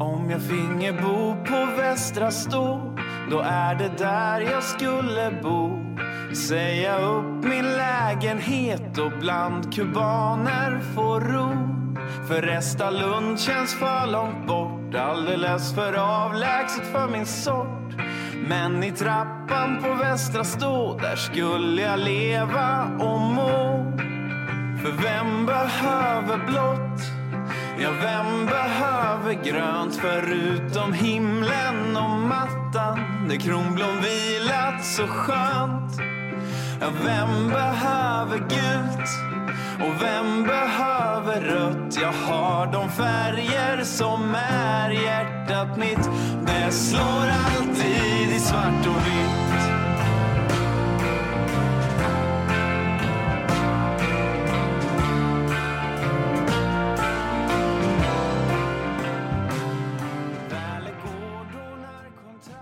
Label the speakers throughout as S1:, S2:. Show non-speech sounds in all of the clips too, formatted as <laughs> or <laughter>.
S1: Om jag finge bo på Västra Stå Då är det där jag skulle bo. Säga upp min lägenhet och bland kubaner få ro. För Resta Lund känns för långt bort Alldeles för avlägset för min sort. Men i trappan på Västra Stå Där skulle jag leva och må. För vem behöver blått? Ja, vem behöver grönt förutom himlen och mattan där kronblom vilat så skönt? Ja, vem behöver gult? Och vem behöver rött? Jag har de färger som är hjärtat mitt. Det slår alltid i svart och vitt.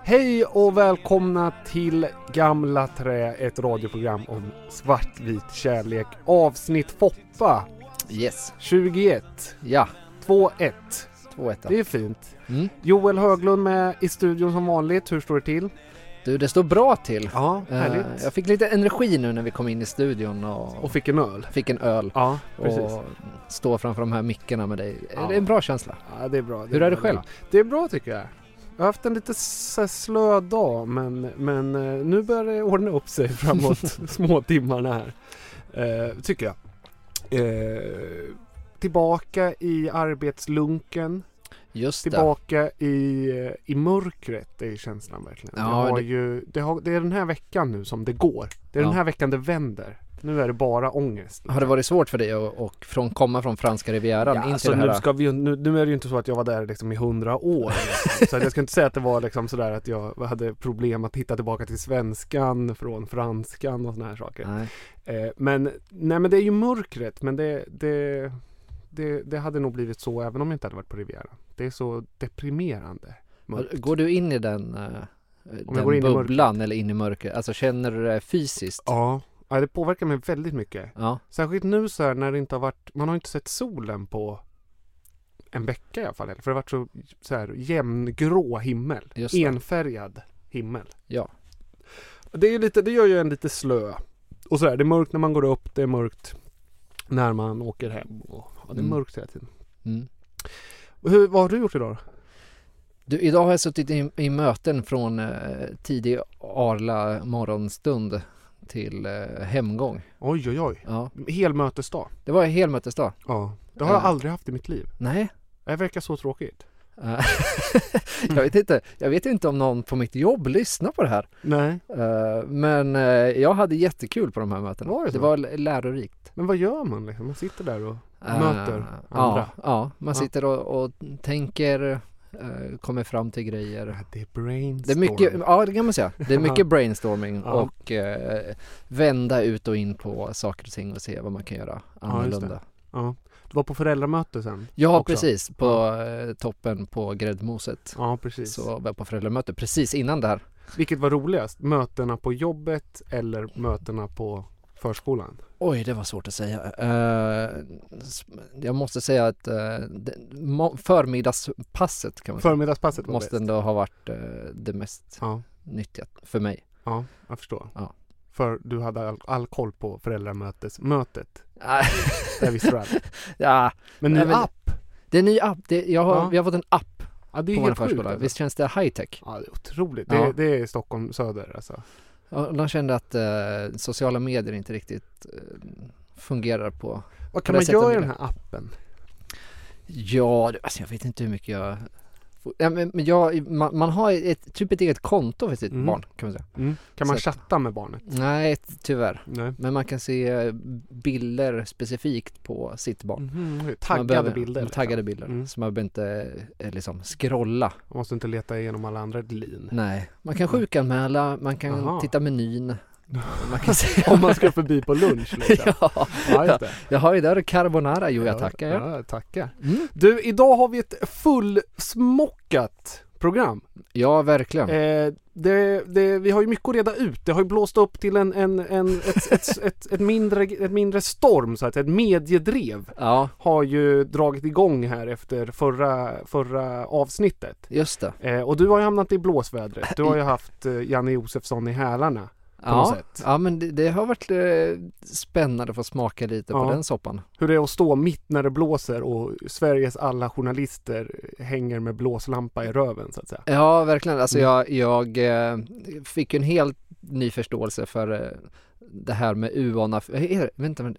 S2: Hej och välkomna till Gamla Trä, ett radioprogram om svartvit kärlek. Avsnitt Foppa
S3: Yes.
S2: 21
S3: Ja,
S2: 2-1.
S3: 2-1.
S2: Det är fint.
S3: Mm.
S2: Joel Höglund med i studion som vanligt. Hur står det till?
S3: Du, det står bra till.
S2: Ja,
S3: Eh,
S2: härligt.
S3: jag fick lite energi nu när vi kom in i studion och,
S2: Och fick en öl.
S3: fick en öl.
S2: Ja, precis.
S3: Och stå framför de här mickarna med dig.
S2: Ja.
S3: Det är en bra känsla.
S2: Ja, det är bra.
S3: Hur är det
S2: bra.
S3: själv?
S2: Det är bra tycker jag. Jag har haft en lite slö dag men, men eh, nu börjar det ordna upp sig framåt <laughs> små timmarna här. Eh, tycker jag. Eh, tillbaka i arbetslunken.
S3: Just det.
S2: Tillbaka i, i mörkret, det är känslan verkligen.
S3: Ja,
S2: det, har
S3: det-
S2: Ju, det, har, det är den här veckan nu som det går. Det är
S3: Ja.
S2: den här veckan det vänder. Nu är det bara ångest.
S3: Har det varit svårt för dig att att från, komma från franska rivieran
S2: Ja,
S3: in
S2: alltså
S3: till det
S2: nu,
S3: här?
S2: ska vi, nu, nu är det ju inte så att jag var där liksom i hundra år. <laughs> Så jag ska inte säga att det var liksom sådär att jag hade problem att hitta tillbaka till svenskan från franskan och sådana här saker.
S3: Nej.
S2: Eh, men, nej men det är ju mörkret. Men det, det, det, det hade nog blivit så även om jag inte hade varit på Rivieran. Det är så deprimerande. mörkt.
S3: Går du in i den,
S2: jag
S3: den
S2: går in i
S3: bubblan eller in i mörkret? Alltså känner du det fysiskt?
S2: Ja, ja, det påverkar mig väldigt mycket.
S3: Ja.
S2: Särskilt nu så här när det inte har varit, man har inte sett solen på en vecka i alla fall. För det har varit så, så här jämngrå himmel. Enfärgad himmel.
S3: Ja.
S2: Det, är lite, det gör ju en lite slö. Och så här, det är mörkt när man går upp, det är mörkt när man åker hem. Och, ja, det är
S3: Mm.
S2: mörkt hela tiden.
S3: Mm.
S2: Hur, vad har du gjort idag då?
S3: Du, idag har jag suttit i, i möten från eh, tidig arla morgonstund till eh, hemgång.
S2: Oj oj oj.
S3: Ja,
S2: Hel mötesdag.
S3: det var en hel mötesdag.
S2: Ja. Det har jag
S3: Ja.
S2: aldrig haft i mitt liv.
S3: Nej.
S2: Det verkar så tråkigt.
S3: Eh, <laughs> jag vet inte, jag vet inte om någon på mitt jobb lyssnar på det här.
S2: Nej.
S3: Eh, men eh, jag hade jättekul på de här mötena.
S2: Var det så?
S3: var lärorikt.
S2: Men vad gör man liksom? Man sitter där och möter andra.
S3: Ja, ja man
S2: Ja.
S3: sitter och, och tänker, kommer fram till grejer.
S2: Det är
S3: Det
S2: brainstorm.
S3: är mycket, ja det kan man säga. Det är mycket <laughs> brainstorming
S2: Ja.
S3: och eh, vända ut och in på saker och ting och se vad man kan göra
S2: Ja, det.
S3: annorlunda.
S2: Ja. Du var på föräldramöte sen?
S3: Ja,
S2: också.
S3: precis. På eh, toppen på gräddmoset.
S2: Ja, precis.
S3: Så var jag på föräldramöte precis innan det här.
S2: Vilket var roligast? Mötena på jobbet eller mötena på förskolan?
S3: Oj, det var svårt att säga. S- jag måste säga att uh, förmiddagspasset kan man säga,
S2: Förmiddagspasset var
S3: måste
S2: bäst.
S3: ändå ha varit eh, det mest
S2: Ja,
S3: nyttiga för mig.
S2: ja, jag förstår.
S3: Ja.
S2: För du hade all, all koll på föräldramötesmötet. Där visste du allt. <laughs>
S3: ja,
S2: Men
S3: men-
S2: app!
S3: det är en ny app. Det, jag har,
S2: Ja.
S3: Vi har fått en app
S2: Ja, det är
S3: på vår förskola.
S2: alltså.
S3: Visst känns det high tech?
S2: Ja, det är otroligt.
S3: Ja.
S2: Det, det är Stockholm söder alltså.
S3: Ja, de kände att eh, sociala medier inte riktigt eh, fungerar på
S2: Vad kan
S3: det
S2: man göra i den här appen?
S3: Ja, det- alltså jag vet inte hur mycket jag ja, men, men jag, man, man har ett, typ ett eget konto för sitt
S2: Mm.
S3: barn kan man säga.
S2: Mm. Kan man
S3: Så att-
S2: chatta med barnet?
S3: Nej, tyvärr.
S2: Nej.
S3: Men man kan se eh, bilder specifikt på sitt barn. Man
S2: Taggade
S3: behöver-
S2: bilder? liksom.
S3: Taggade bilder.
S2: Mm.
S3: Så man behöver inte eh, liksom scrolla.
S2: Man måste inte leta igenom alla andra lin.
S3: Nej, man kan sjukanmäla, man kan
S2: Aha.
S3: titta menyn. Man kan se
S2: Om man ska förbi på lunch <laughs> liksom.
S3: ja,
S2: Ja, just det.
S3: jag har ju där carbonara, jo jag
S2: Ja,
S3: tackar ja.
S2: Ja, tackar.
S3: Mm.
S2: Du, idag har vi ett fullsmockat program.
S3: Ja, verkligen.
S2: Eh, det, det, vi har ju mycket att reda ut. Det har ju blåst upp till en, en, en, ett, ett, ett, ett, mindre, ett mindre storm så att säga. Ett mediedrev
S3: Ja,
S2: har ju dragit igång här efter förra, förra avsnittet.
S3: just det.
S2: Eh, och du har ju hamnat i blåsvädret. Du har ju <laughs> haft eh, Janne Josefsson i hälarna. På något
S3: Ja,
S2: sätt.
S3: ja men det, det har varit eh, spännande att få smaka lite
S2: Ja.
S3: på den soppan.
S2: Hur det är att stå mitt när det blåser och Sveriges alla journalister hänger med blåslampa i röven så att säga.
S3: Ja, verkligen. Alltså
S2: Mm.
S3: jag, jag eh, fick en helt ny förståelse för eh, det här med UON-affären. Vänta, men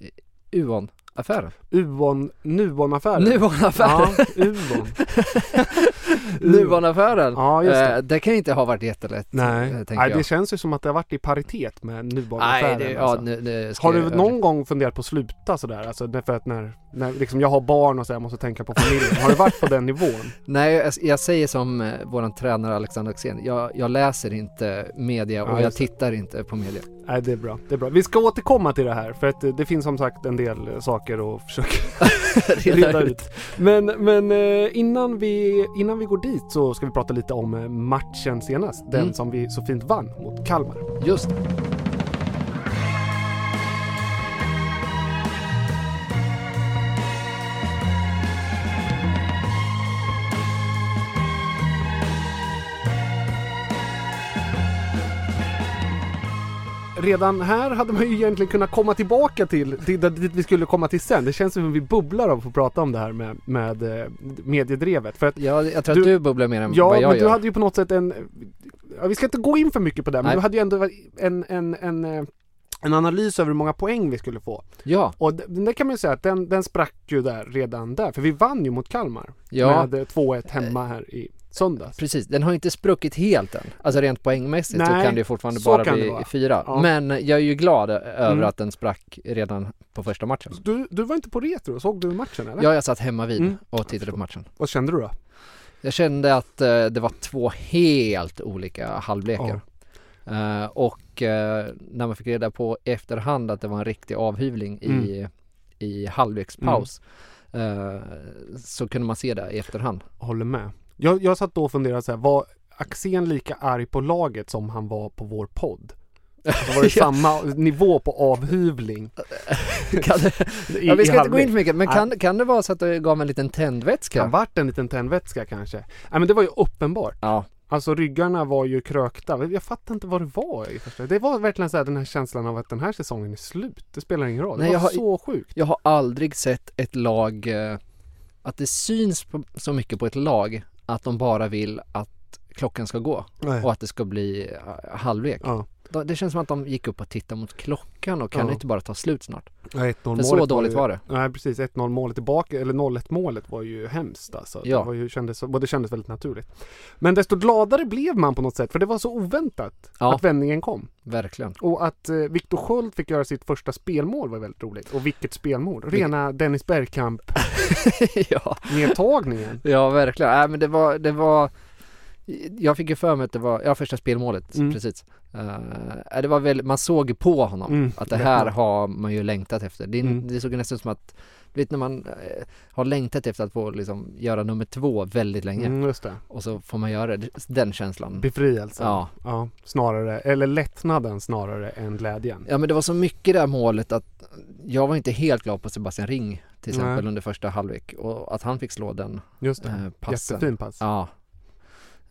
S3: UON-affären?
S2: Uon, Nuon-affären.
S3: Nuon-affären!
S2: Ja, Uon. <laughs> <laughs> <laughs>
S3: Nuon-affären!
S2: Ja, just det.
S3: Eh, det kan inte ha varit jättelätt,
S2: Nej,
S3: eh,
S2: Nej
S3: jag.
S2: det känns ju som att det har varit i paritet med
S3: Nej,
S2: Nuon-affären.
S3: ja,
S2: alltså.
S3: nu, det ska
S2: Har du
S3: jag-
S2: någon gång funderat på att sluta sådär? Alltså därför att när, när liksom jag har barn och så jag måste tänka på familjen. Har du varit på den nivån? <laughs>
S3: Nej, jag, jag säger som eh, våran tränare Alexander Axén. Jag, jag läser inte media
S2: Ja,
S3: och jag
S2: just det.
S3: tittar inte på media.
S2: Nej det är bra, det är bra. Vi ska återkomma till det här för att det finns som sagt en del saker att försöka <laughs> reda ut. Men, men innan, vi, innan vi går dit så ska vi prata lite om eh, matchen senast. Den
S3: Mm.
S2: som vi så fint vann mot Kalmar.
S3: Just det.
S2: Redan här hade man ju egentligen kunnat komma tillbaka till, till där- dit vi skulle komma till sen. Det känns som att vi bubblar av att få prata om det här med, med eh, mediedrevet. För att
S3: Ja, jag tror
S2: Du-
S3: att du bubblar mer än
S2: Ja,
S3: vad jag
S2: men du
S3: gör.
S2: hade ju på något sätt en... Ja, vi ska inte gå in för mycket på det, men
S3: Nej.
S2: du hade ju ändå en, en, en, eh, en analys över hur många poäng vi skulle få.
S3: Ja,
S2: Och d- det kan man ju säga att den, den sprack ju där redan där, för vi vann ju mot Kalmar.
S3: ja.
S2: Med eh, 2-1 hemma här i söndags.
S3: Precis, den har inte spruckit helt än. Alltså rent poängmässigt så
S2: Nej,
S3: kan det fortfarande
S2: så
S3: bara bli fyra.
S2: Ja.
S3: Men jag är ju glad över
S2: Mm.
S3: att den sprack redan på första matchen.
S2: Du, du var inte på retro, såg du matchen eller?
S3: Ja, jag satt hemma vid
S2: Mm.
S3: och tittade på matchen.
S2: Vad kände du då?
S3: Jag kände att eh, det var två helt olika halvlekar. Eh, och eh, när man fick reda på efterhand att det var en riktig avhyvling i, i halvlekspaus eh, så kunde man se det i efterhand.
S2: Håller med. Jag, jag satt då och funderade så här, var Axén lika arg på laget som han var på vår podd? Alltså var det <laughs> samma nivå på avhyvling? <laughs>
S3: kan det,
S2: i-
S3: ja, vi ska inte gå in för mycket, men kan, kan det vara så att det gav en liten tändvätska?
S2: Kan varit en liten tändvätska kanske. Nej men det var ju uppenbart.
S3: Ja,
S2: Alltså ryggarna var ju krökta. Jag fattar inte vad det var i första. Det var verkligen så här den här känslan av att den här säsongen är slut. Det spelar ingen roll.
S3: Nej,
S2: det var
S3: har-
S2: så sjukt.
S3: jag har aldrig sett ett lag, eh, att det syns på, så mycket på ett lag att de bara vill att klockan ska gå
S2: Nej.
S3: och att det ska bli eh, halvlek.
S2: Ja.
S3: De- Det känns som att de gick upp och tittade mot klockan och kan
S2: Ja.
S3: inte bara ta slut snart?
S2: Ja, 1-0
S3: För så dåligt
S2: ju,
S3: var det.
S2: Nej precis, 1-0 målet tillbaka, eller 0-1 målet var ju hemskt alltså.
S3: Ja.
S2: Det var ju, kändes, och det kändes väldigt naturligt. Men desto gladare blev man på något sätt, för det var så oväntat
S3: Ja.
S2: att vändningen kom.
S3: Verkligen.
S2: Och att eh, Viktor Sköld fick göra sitt första spelmål var väldigt roligt. Och vilket spelmål! Rena Dennis Bergkamp-nedtagningen. <laughs>
S3: ja, ja verkligen. Nej men det var, det var jag fick ju för mig att det var, ja första spelmålet,
S2: Mm.
S3: precis. Uh, det var väl, man såg på honom
S2: Mm,
S3: att det här har man ju längtat efter. Det,
S2: Mm.
S3: det såg nästan som att, du vet när man eh, har längtat efter att få liksom göra nummer två väldigt länge
S2: Mm,
S3: och så får man göra det, den känslan.
S2: Befrielsen.
S3: Ja.
S2: ja. Snarare, eller lättnaden snarare än glädjen.
S3: Ja men det var så mycket det här målet att jag var inte helt glad på Sebastian Ring till exempel
S2: Nej.
S3: under första halvlek och att han fick slå den
S2: Just det.
S3: eh, passen.
S2: Jättefin pass.
S3: Ja.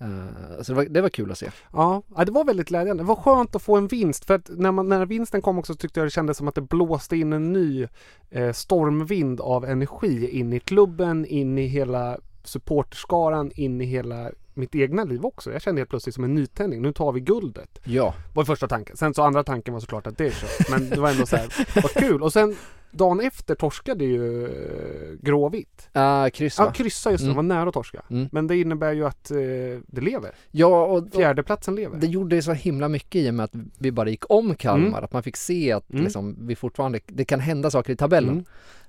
S3: Eh, så det var, det var kul att se.
S2: Ja, ja, det var väldigt glädjande. Det var skönt att få en vinst för att när, man, när vinsten kom också tyckte jag det kändes som att det blåste in en ny eh, stormvind av energi in i klubben, in i hela supporterskaran in i hela mitt egna liv också. Jag kände helt plötsligt som en nytändning. Nu tar vi guldet.
S3: Ja,
S2: Var första tanken. Sen så andra tanken var såklart att det är kört. Men det var ändå så här, vad kul. Och sen dagen efter torskade ju eh, Gråvitt.
S3: uh, kryss
S2: Ja, kryssa just det.
S3: Mm.
S2: var nära att torska.
S3: Mm.
S2: Men det innebär ju att eh, det lever.
S3: Ja, och, och
S2: Fjärdeplatsen lever.
S3: det gjorde så himla mycket i och med att vi bara gick om Kalmar,
S2: Mm.
S3: att man fick se att
S2: Mm.
S3: liksom, vi fortfarande, det kan hända saker i tabellen.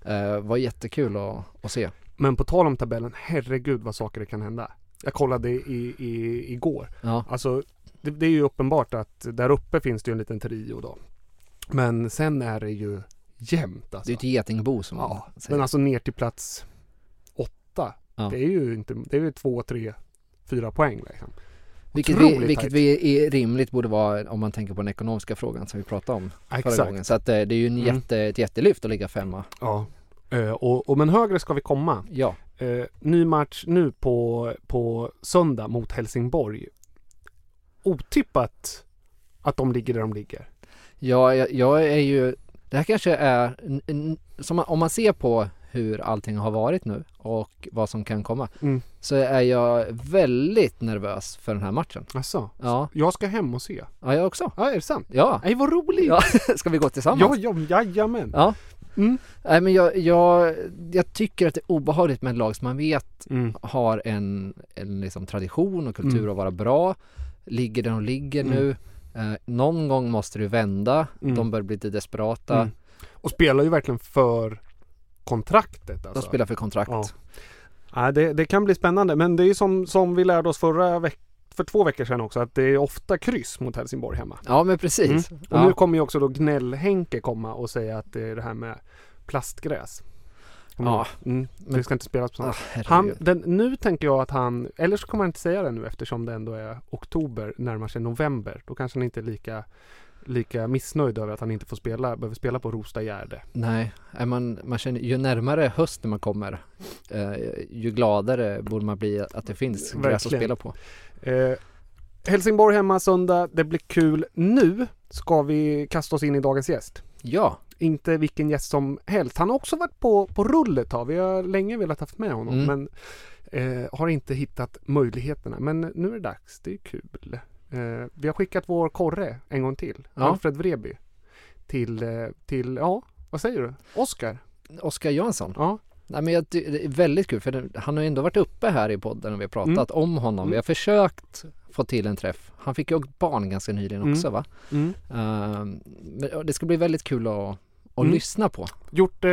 S2: Mm.
S3: Uh, var jättekul att, att se.
S2: Men på tal om tabellen, herregud vad saker det kan hända. Jag kollade i, i, igår.
S3: Ja,
S2: Alltså, det, det är ju uppenbart att där uppe finns det ju en liten trio då. Men sen är det ju jämnt
S3: det
S2: alltså.
S3: är ett getingbo som man
S2: Ja,
S3: säger.
S2: men alltså ner till plats åtta.
S3: Ja.
S2: Det är ju inte, det är ju två, tre, fyra poäng liksom.
S3: vilket vi, vilket vi är rimligt borde vara om man tänker på den ekonomiska frågan som vi pratade om förra
S2: Exakt.
S3: gången. Så att eh, det är ju en
S2: Mm.
S3: jätte, ett jättelyft att ligga femma.
S2: Ja. Eh, och, och men högre ska vi komma.
S3: Ja,
S2: Eh, ny match nu på, på söndag mot Helsingborg. Otippat att de ligger där de ligger.
S3: Ja, jag, jag är ju, det här kanske är, man, om man ser på hur allting har varit nu och vad som kan komma
S2: Mm.
S3: så är jag väldigt nervös för den här matchen.
S2: Alltså,
S3: Ja,
S2: jag ska hem och se.
S3: ja jag också.
S2: Ja, är det sant?
S3: Ja,
S2: Nej, vad roligt!
S3: ja. <laughs> ska vi gå tillsammans?
S2: ja, ja jajamän!
S3: Ja.
S2: Mm.
S3: Nej men jag, jag, jag tycker att det är obehagligt med ett lag som man vet
S2: Mm.
S3: har en, en liksom tradition och kultur
S2: Mm.
S3: att vara bra. Ligger där de ligger
S2: Mm.
S3: nu. Eh, någon gång måste det vända.
S2: Mm.
S3: De börjar bli lite desperata.
S2: Mm. Och spelar ju verkligen för kontraktet alltså.
S3: De spelar för kontrakt.
S2: Ja. Ja, det, det kan bli spännande men det är som, som vi lärde oss förra veck- för två veckor sedan också att det är ofta kryss mot Helsingborg hemma.
S3: Ja men precis.
S2: Och
S3: Ja.
S2: nu kommer ju också då Gnäll-Henke komma och säga att det är det här med plastgräs. Kommer
S3: Ja.
S2: Mm, det ska inte spelas på sånt.
S3: Ah.
S2: Han, den, nu tänker jag att han, eller så kommer han inte säga det nu eftersom det ändå är oktober, närmar sig november. Då kanske han inte är lika, lika missnöjd över att han inte får spela, behöver spela på Rosta Gärde.
S3: Nej, man, man känner ju närmare hösten man kommer eh, ju gladare borde man bli att det finns gräs att spela på.
S2: Eh, Helsingborg hemma söndag, det blir kul. Nu ska vi kasta oss in i dagens gäst.
S3: Ja,
S2: Inte vilken gäst som helst. Han har också varit på, på rull ett tag. Vi har länge velat haft med honom
S3: Mm.
S2: men eh, har inte hittat möjligheterna. Men nu är det dags. Det är kul. Eh, vi har skickat vår korre en gång till.
S3: Ja.
S2: Alfred Vreby. Till, eh, till, ja, vad säger du? Oskar?
S3: Oskar Jansson.
S2: Ja.
S3: Nej, men jag, det är väldigt kul för det, han har ju ändå varit uppe här i podden och vi har pratat om honom.
S2: Mm.
S3: Vi har försökt få till en träff. Han fick ju barn ganska nyligen
S2: Mm.
S3: också va?
S2: Mm.
S3: Men det ska bli väldigt kul att, att
S2: Mm.
S3: lyssna på.
S2: Gjort eh,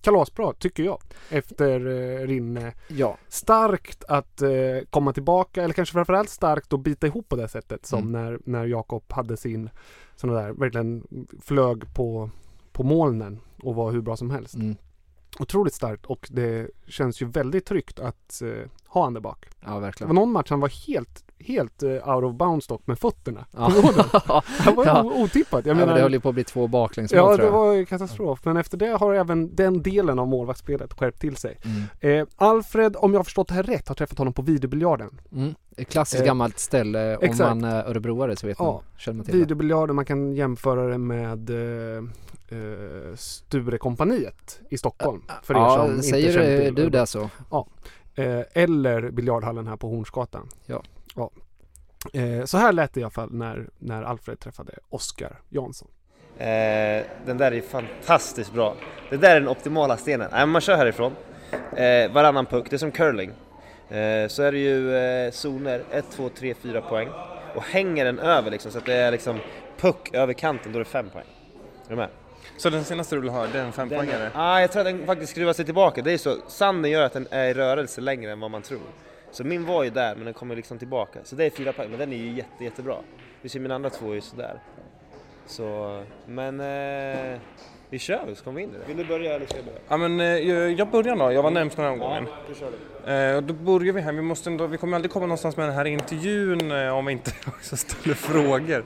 S2: kalasbra tycker jag. Efter eh, Rinne.
S3: Ja,
S2: starkt att eh, komma tillbaka eller kanske framförallt starkt att bita ihop på det sättet som
S3: Mm.
S2: när, när Jakob hade sin sån där verkligen flög på, på molnen och var hur bra som helst.
S3: mm,
S2: Otroligt starkt och det känns ju väldigt tryggt att eh, ha han där bak.
S3: ja
S2: Det var
S3: verkligen.
S2: någon match han var helt, helt eh, out of bounds dock med fötterna.
S3: Ja. <laughs>
S2: Det? Var
S3: Ja.
S2: otippat. Jag
S3: ja, men
S2: menar,
S3: det höll ju på att bli två baklängsmål
S2: ja det var ju katastrof. Men efter det har även den delen av målvaktsspelet skärpt till sig.
S3: Mm.
S2: Eh, Alfred, om jag har förstått det här rätt, har träffat honom på videobiljarden.
S3: Mm. Ett klassiskt
S2: Eh,
S3: gammalt ställe. Om
S2: exakt.
S3: man är örebroare så vet
S2: Ja.
S3: man, känner man till.
S2: Videobiljarden, man kan jämföra det med eh, eh, Sturekompaniet i Stockholm. För er som
S3: Ja,
S2: inte
S3: säger
S2: känner
S3: du,
S2: till
S3: du det så?
S2: Eh, eller biljardhallen här på Hornsgatan.
S3: Ja.
S2: Ja. Eh, så här lät det i alla fall när, när Alfred träffade Oskar Jansson.
S4: Eh, den där är fantastiskt bra. Det där är den optimala stenen. Men man kör härifrån. Eh, varannan puck, det är som curling. Eh, så är det ju eh, zoner 1, 2, 3, 4 poäng. Och hänger den över liksom, så att det är liksom puck över kanten, då är det 5 poäng. Är du med?
S5: Så den senaste du vill ha, det är en fempoängare?
S4: ah, jag tror att den faktiskt skruvar sig tillbaka. Det är så, sanden gör att den är i rörelse längre än vad man tror. Så min var ju där, men den kommer liksom tillbaka. Så det är 4 poäng, men den är ju jätte, jättebra. Du ser mina andra två är ju sådär. Så, men eh, vi kör så kommer vi in i det. Vill du börja eller ska jag börja?
S5: Ja men eh, jag jag börjar då, jag var närmst den här omgången.
S4: du kör du.
S5: Eh, och då börjar vi här, vi, måste ändå, vi kommer aldrig komma någonstans med den här intervjun eh, om vi inte <laughs> också ställer frågor.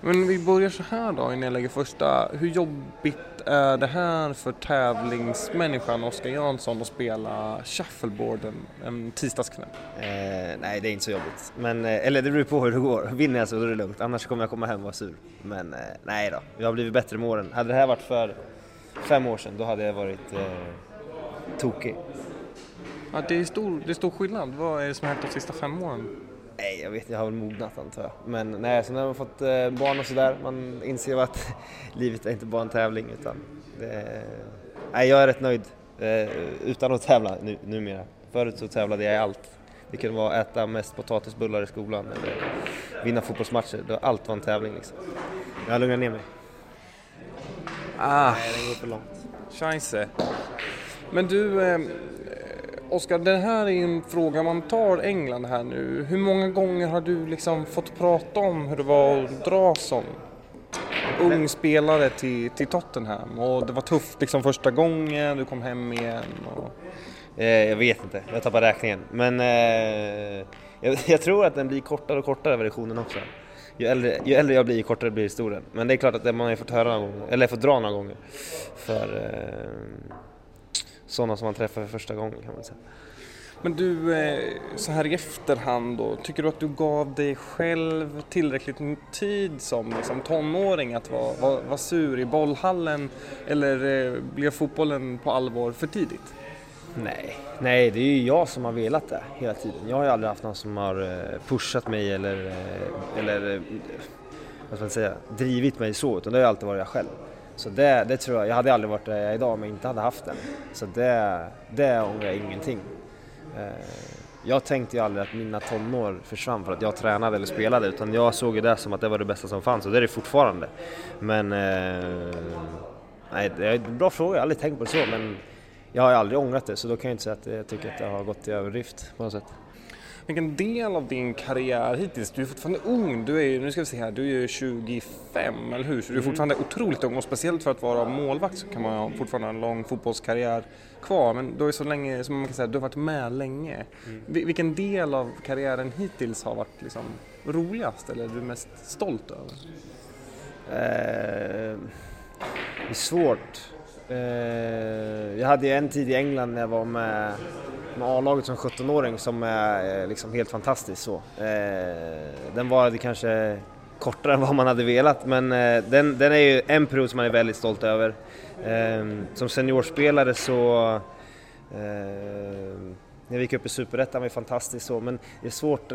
S5: Men vi börjar så här då innan jag lägger första. Hur jobbigt är det här för tävlingsmänniskan Oskar Jansson att spela shuffleboard en, en tisdagskväll?
S4: Eh, nej, det är inte så jobbigt. Men, eh, eller det beror på hur det går. Vinner jag så är det lugnt, annars kommer jag komma hem och vara sur. Men eh, nej då, jag har blivit bättre med åren. Hade det här varit för fem år sedan, då hade jag varit eh, tokig.
S5: Ja, det, är stor, det är stor skillnad. Vad är det som har hänt de sista fem åren?
S4: Nej, jag vet jag har väl mognat antar jag. Men nej, sen har man fått eh, barn och sådär, man inser att <laughs> livet är inte bara en tävling utan det, nej, jag är rätt nöjd eh, utan att tävla nu, numera. Förut så tävlade jag i allt. Det kunde vara att äta mest potatisbullar i skolan eller vinna fotbollsmatcher. Det var allt var en tävling liksom. Jag har lugnat ner mig.
S5: Ah,
S4: Nej, den går för långt.
S5: scheisse. Men du, eh, Oskar, den här är ju en fråga man tar England här nu. Hur många gånger har du liksom fått prata om hur det var att dra som ung spelare till, till Tottenham? Och det var tufft liksom första gången, du kom hem igen. Och...
S4: Eh, jag vet inte, jag tappar räkningen. Men eh, jag, jag tror att den blir kortare och kortare versionen också. Ju äldre, ju äldre jag blir, ju kortare blir historien. Men det är klart att det man har fått höra några gånger, eller fått dra några gånger. För eh, sådana som man träffar för första gången kan man säga.
S5: Men du, eh, så här i efterhand då, tycker du att du gav dig själv tillräckligt med tid som liksom, tonåring att vara, vara, vara sur i bollhallen eller eh, blev fotbollen på allvar för tidigt?
S4: Nej, nej, det är ju jag som har velat det hela tiden. Jag har ju aldrig haft någon som har eh, pushat mig eller, eller vad ska man säga, drivit mig så, utan det har ju alltid varit jag själv. Så det, det tror jag, jag hade aldrig varit där jag är idag om jag inte hade haft den. Så det, det ångrar jag ingenting. Eh, jag tänkte ju aldrig att mina tonår försvann för att jag tränade eller spelade utan jag såg ju det som att det var det bästa som fanns och det är det fortfarande. Men eh, nej, det är en bra fråga, jag har aldrig tänkt på det så men jag har ju aldrig ångrat det så då kan jag inte säga att jag tycker att det har gått i överdrift på något sätt.
S5: Vilken del av din karriär hittills, du är fortfarande ung, du är ju, nu ska vi se här, du är ju 25, eller hur? Så du är fortfarande otroligt ung och speciellt för att vara målvakt så kan man ha fortfarande en lång fotbollskarriär kvar. Men du är så länge, som man kan säga, du har varit med länge. Vil- Vilken del av karriären hittills har varit liksom roligast eller är du mest stolt över?
S4: Eh, det är svårt. Eh, jag hade ju en tid i England när jag var med, med A-laget som 17-åring som är eh, liksom helt fantastisk. Så. Eh, den varade kanske kortare än vad man hade velat men eh, den, den är ju en period som man är väldigt stolt över. Ehm, som seniorspelare så ehm, när vi gick upp i Superettan var ju fantastiskt så men det är svårt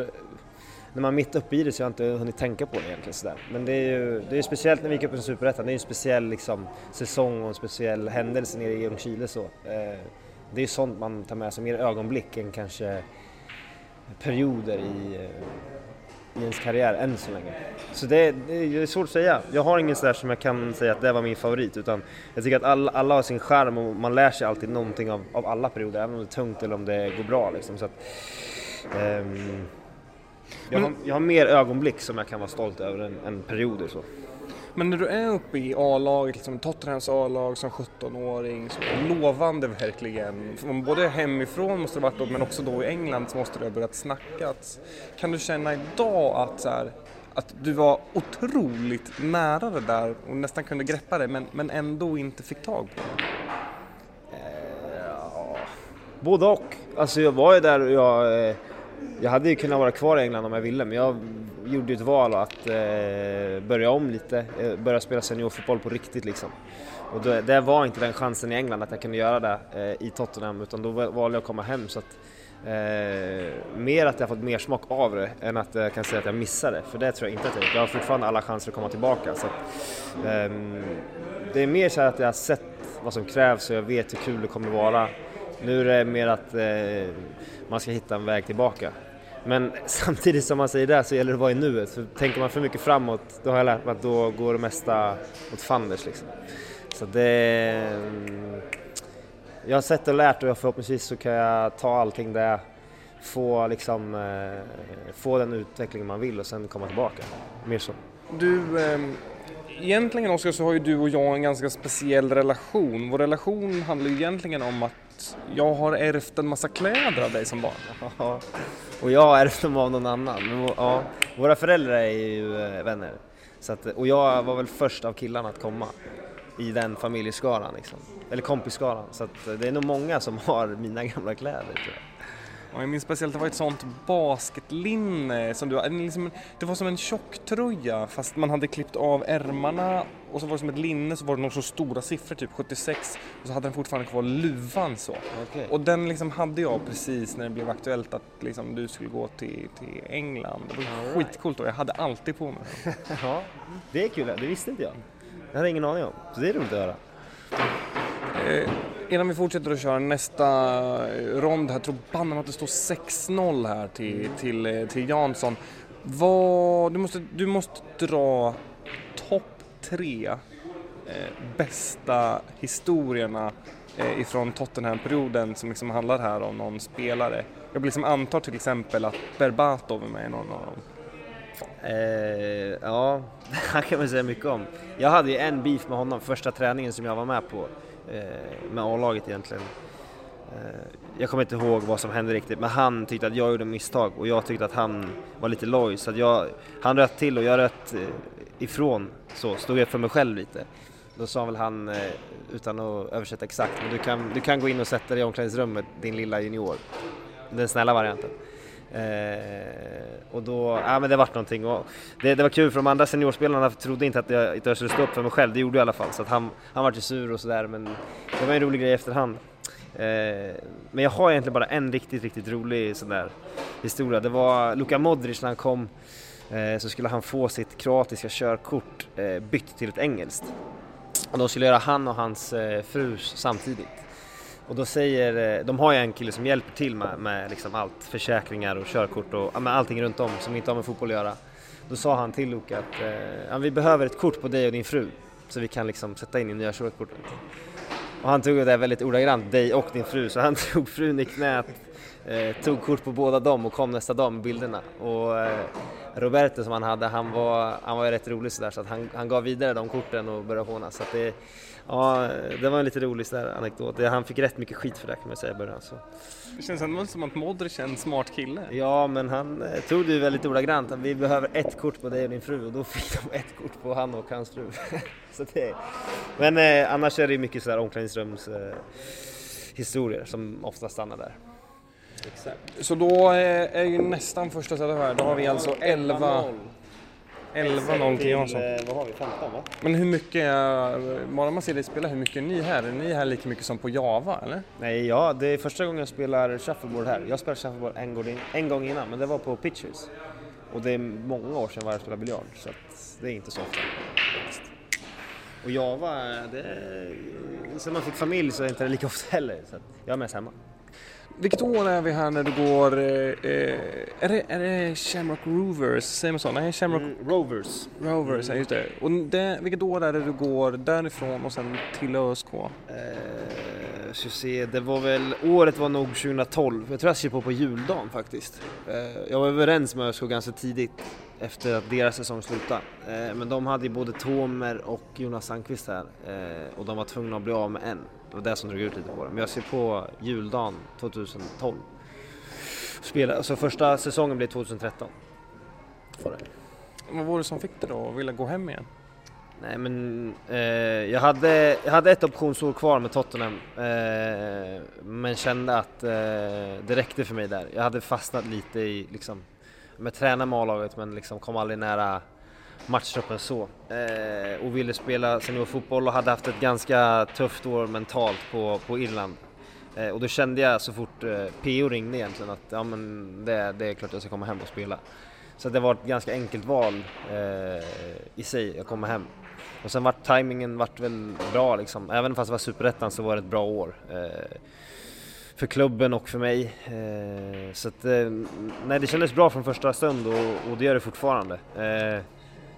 S4: när man är mitt uppe i det så har jag inte hunnit tänka på det egentligen sådär. Men det är ju det är speciellt när vi gick upp i Superettan, det är ju en speciell liksom, säsong och en speciell händelse nere i Ljungskile så. Ehm, det är sånt man tar med sig, mer ögonblick än kanske perioder i, eh, i ens karriär än så länge. Så det, det är svårt att säga. Jag har ingen sådär som jag kan säga att det var min favorit utan jag tycker att alla, alla har sin charm och man lär sig alltid någonting av, av alla perioder, även om det är tungt eller om det går bra liksom. Så att, ehm, jag, har, jag har mer ögonblick som jag kan vara stolt över än, än perioder så.
S5: Men när du är uppe i A-laget, liksom Tottenhams A-lag som 17-åring, så lovande verkligen. Från Både hemifrån måste det varit då, men också då i England så måste det ha börjat snackas. Kan du känna idag att, så här, att du var otroligt nära det där och nästan kunde greppa det, men, men ändå inte fick tag på det?
S4: Eh, ja, både och. Alltså jag var ju där och jag, eh, jag hade ju kunnat vara kvar i England om jag ville men jag gjorde ju ett val att eh, börja om lite, eh, börja spela seniorfotboll på riktigt liksom. Och då, det var inte den chansen i England att jag kunde göra det eh, i Tottenham utan då valde jag att komma hem så att Eh, mer att jag fått mer smak av det än att jag kan säga att jag missade för det tror jag inte att jag gjort. Jag har fortfarande alla chanser att komma tillbaka. Så att, ehm, det är mer så här att jag har sett vad som krävs och jag vet hur kul det kommer vara. Nu är det mer att eh, man ska hitta en väg tillbaka. Men <laughs> samtidigt som man säger det så gäller det att vara i nuet. För tänker man för mycket framåt, då har jag lärt mig att då går det mesta åt fanders liksom. Så det... Mm, jag har sett och lärt och förhoppningsvis så kan jag ta allting där, få liksom, eh, få den utveckling man vill och sen komma tillbaka. Mer så.
S5: Du, eh, egentligen Oskar så har ju du och jag en ganska speciell relation. Vår relation handlar ju egentligen om att jag har ärvt en massa kläder av dig som barn.
S4: Ja, och jag har ärvt dem av någon annan. Men, ja, våra föräldrar är ju eh, vänner. Så att, och jag var väl först av killarna att komma i den familjeskaran liksom. Eller kompisskaran. Så att, eh, det är nog många som har mina gamla kläder tror jag.
S5: Och jag minns speciellt det var ett sånt basketlinne som du liksom, Det var som en tjocktröja fast man hade klippt av ärmarna och så var det som ett linne så var det några så stora siffror, typ 76 och så hade den fortfarande kvar luvan så.
S4: Okej.
S5: Och den liksom hade jag precis när det blev aktuellt att liksom du skulle gå till, till England. Det var
S4: right.
S5: skitcoolt och jag hade alltid på mig den. <laughs>
S4: Ja, det är kul. Det visste inte jag. Det hade jag ingen aning om. Så det är roligt att höra.
S5: Eh, innan vi fortsätter att köra nästa eh, rond här, tror banne att det står 6-0 här till, till, eh, till Jansson. Vad, du, måste, du måste dra topp tre eh, bästa historierna eh, ifrån Tottenham-perioden som liksom handlar här om någon spelare. Jag liksom antar till exempel att Berbatov är med i någon av dem.
S4: Eh, ja, <laughs> han kan man säga mycket om. Jag hade ju en beef med honom första träningen som jag var med på. Eh, med A-laget egentligen. Eh, jag kommer inte ihåg vad som hände riktigt, men han tyckte att jag gjorde misstag och jag tyckte att han var lite loj. Så att jag, han röt till och jag röt eh, ifrån, så stod jag för mig själv lite. Då sa väl han, utan att översätta exakt, men du kan, du kan gå in och sätta dig i omklädningsrummet, din lilla junior. Den snälla varianten. Eh, och då, ja men det vart någonting och det, det var kul för de andra seniorspelarna trodde inte att jag, att jag skulle stå upp för mig själv, det gjorde jag i alla fall. Så att han, han vart ju sur och sådär men det var en rolig grej i efterhand. Eh, men jag har egentligen bara en riktigt, riktigt rolig sån där historia. Det var Luka Modric när han kom eh, så skulle han få sitt kroatiska körkort eh, bytt till ett engelskt. Och de skulle göra han och hans eh, fru samtidigt. Och då säger, eh, de har ju en kille som hjälper till med, med liksom allt, försäkringar och körkort och med allting runt om som inte har med fotboll att göra. Då sa han till Luka att eh, vi behöver ett kort på dig och din fru så vi kan liksom sätta in i nya körkortet. Och han tog det väldigt ordagrant, dig och din fru, så han <laughs> tog frun i knät, eh, tog kort på båda dem och kom nästa dag med bilderna. Och eh, Roberto som han hade, han var, han var ju rätt rolig sådär så att han, han gav vidare de korten och började håna. Så att det, ja, det var en lite rolig sådär anekdot. Han fick rätt mycket skit för det kan man säga i början. Så.
S5: Det känns ändå som att Modric är en smart kille.
S4: Ja, men han eh, tog det ju väldigt ordagrant. att Vi behöver ett kort på dig och din fru och då fick de ett kort på han och hans fru. <laughs> så det, men eh, annars är det ju mycket sådär omklädningsrums eh, historier som ofta stannar där.
S5: Så då är, är ju nästan första setup här, då har vi alltså 11 11-0 till Jansson.
S4: eh, vad har vi, 15 va?
S5: Men hur mycket, bara man ser dig spela, hur mycket är ni här? Är ni här lika mycket som på Java eller?
S4: Nej, ja, det är första gången jag spelar shuffleboard här. Jag spelade shuffleboard en gång, en gång innan, men det var på pitches. Och det är många år sedan jag spelade biljard, så att det är inte så ofta. Och Java, det är, sen man fick familj så är inte det lika ofta heller. Så jag är mest hemma.
S5: Vilket år är vi här när du går, eh, eh, är, det, är det Shamrock Rovers, säger man så? Nej, Shamrock
S4: Rovers.
S5: Rovers, ja just det. Och det, vilket år är det du går därifrån och sen till ÖSK?
S4: Eh, ska se, det var väl, året var nog 2012. Jag tror jag skrev på på juldagen faktiskt. Eh, jag var överens med ÖSK ganska tidigt efter att deras säsong slutade. Eh, men de hade ju både Tomer och Jonas Sandqvist här eh, och de var tvungna att bli av med en. Det var det som drog ut lite på det. Men jag skrev på juldagen 2012. Spela, alltså första säsongen blev 2013. Var det.
S5: Vad var det som fick dig då att vilja gå hem igen?
S4: Nej men eh, jag, hade, jag hade ett optionsår kvar med Tottenham eh, men kände att det räckte för mig där. Jag hade fastnat lite i liksom, med träna med A-laget men liksom kom aldrig nära matchtruppen så. Eh, och ville spela seniorfotboll och hade haft ett ganska tufft år mentalt på, på Irland. Eh, och då kände jag så fort eh, PO ringde egentligen att ja, men det, det är klart jag ska komma hem och spela. Så det var ett ganska enkelt val eh, i sig, att komma hem. Och sen vart tajmingen vart väl bra liksom. Även fast det var superettan så var det ett bra år. Eh, för klubben och för mig. Eh, så att, eh, nej, det kändes bra från första stund och, och det gör det fortfarande. Eh,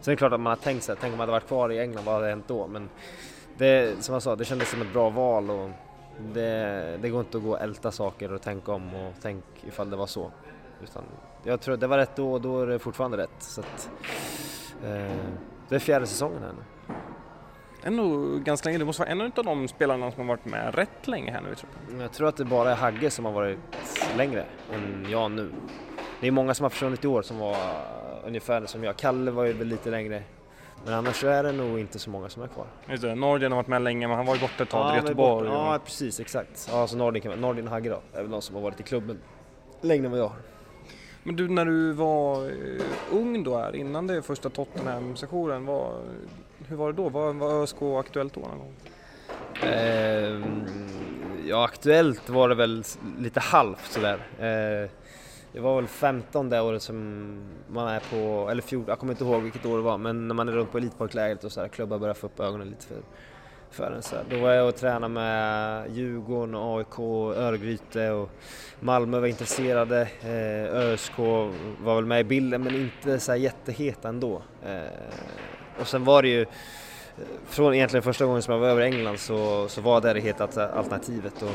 S4: sen är det klart att man har tänkt sig, tänk om man hade varit kvar i England, vad hade hänt då? Men det, som jag sa, det kändes som ett bra val och det, det går inte att gå och älta saker och tänka om och tänk ifall det var så. Utan jag tror att det var rätt då och då är det fortfarande rätt. Så att, eh, det är fjärde säsongen här nu.
S5: Ändå ganska länge, du måste vara en av de spelarna som har varit med rätt länge här nu i truppen.
S4: Jag tror att det bara är Hagge som har varit längre än jag nu. Det är många som har försvunnit i år som var ungefär som jag. Kalle var ju väl lite längre. Men annars är det nog inte så många som är kvar.
S5: Just det, Nordin har varit med länge men han var ju borta ett tag
S4: han
S5: i
S4: är
S5: Göteborg.
S4: Ja precis, exakt. Ja, så Nordin, kan, Nordin och Hagge då, är väl de som har varit i klubben längre än vad jag har.
S5: Men du, när du var eh, ung då här, innan det första Tottenham-sessionen, vad- hur var det då? Var, var ÖSK aktuellt då någon gång?
S4: Eh, ja, aktuellt var det väl lite halvt sådär. Eh, det var väl 15 det året som man är på, eller 14, jag kommer inte ihåg vilket år det var, men när man är runt på Elitparklägret och sådär, klubbar börjar få upp ögonen lite för, för en. Så här. Då var jag och tränade med Djurgården, AIK, Örgryte och Malmö var intresserade. Eh, ÖSK var väl med i bilden men inte så här jätteheta ändå. Eh, och sen var det ju från egentligen första gången som jag var över England så, så var det det heta alternativet. Och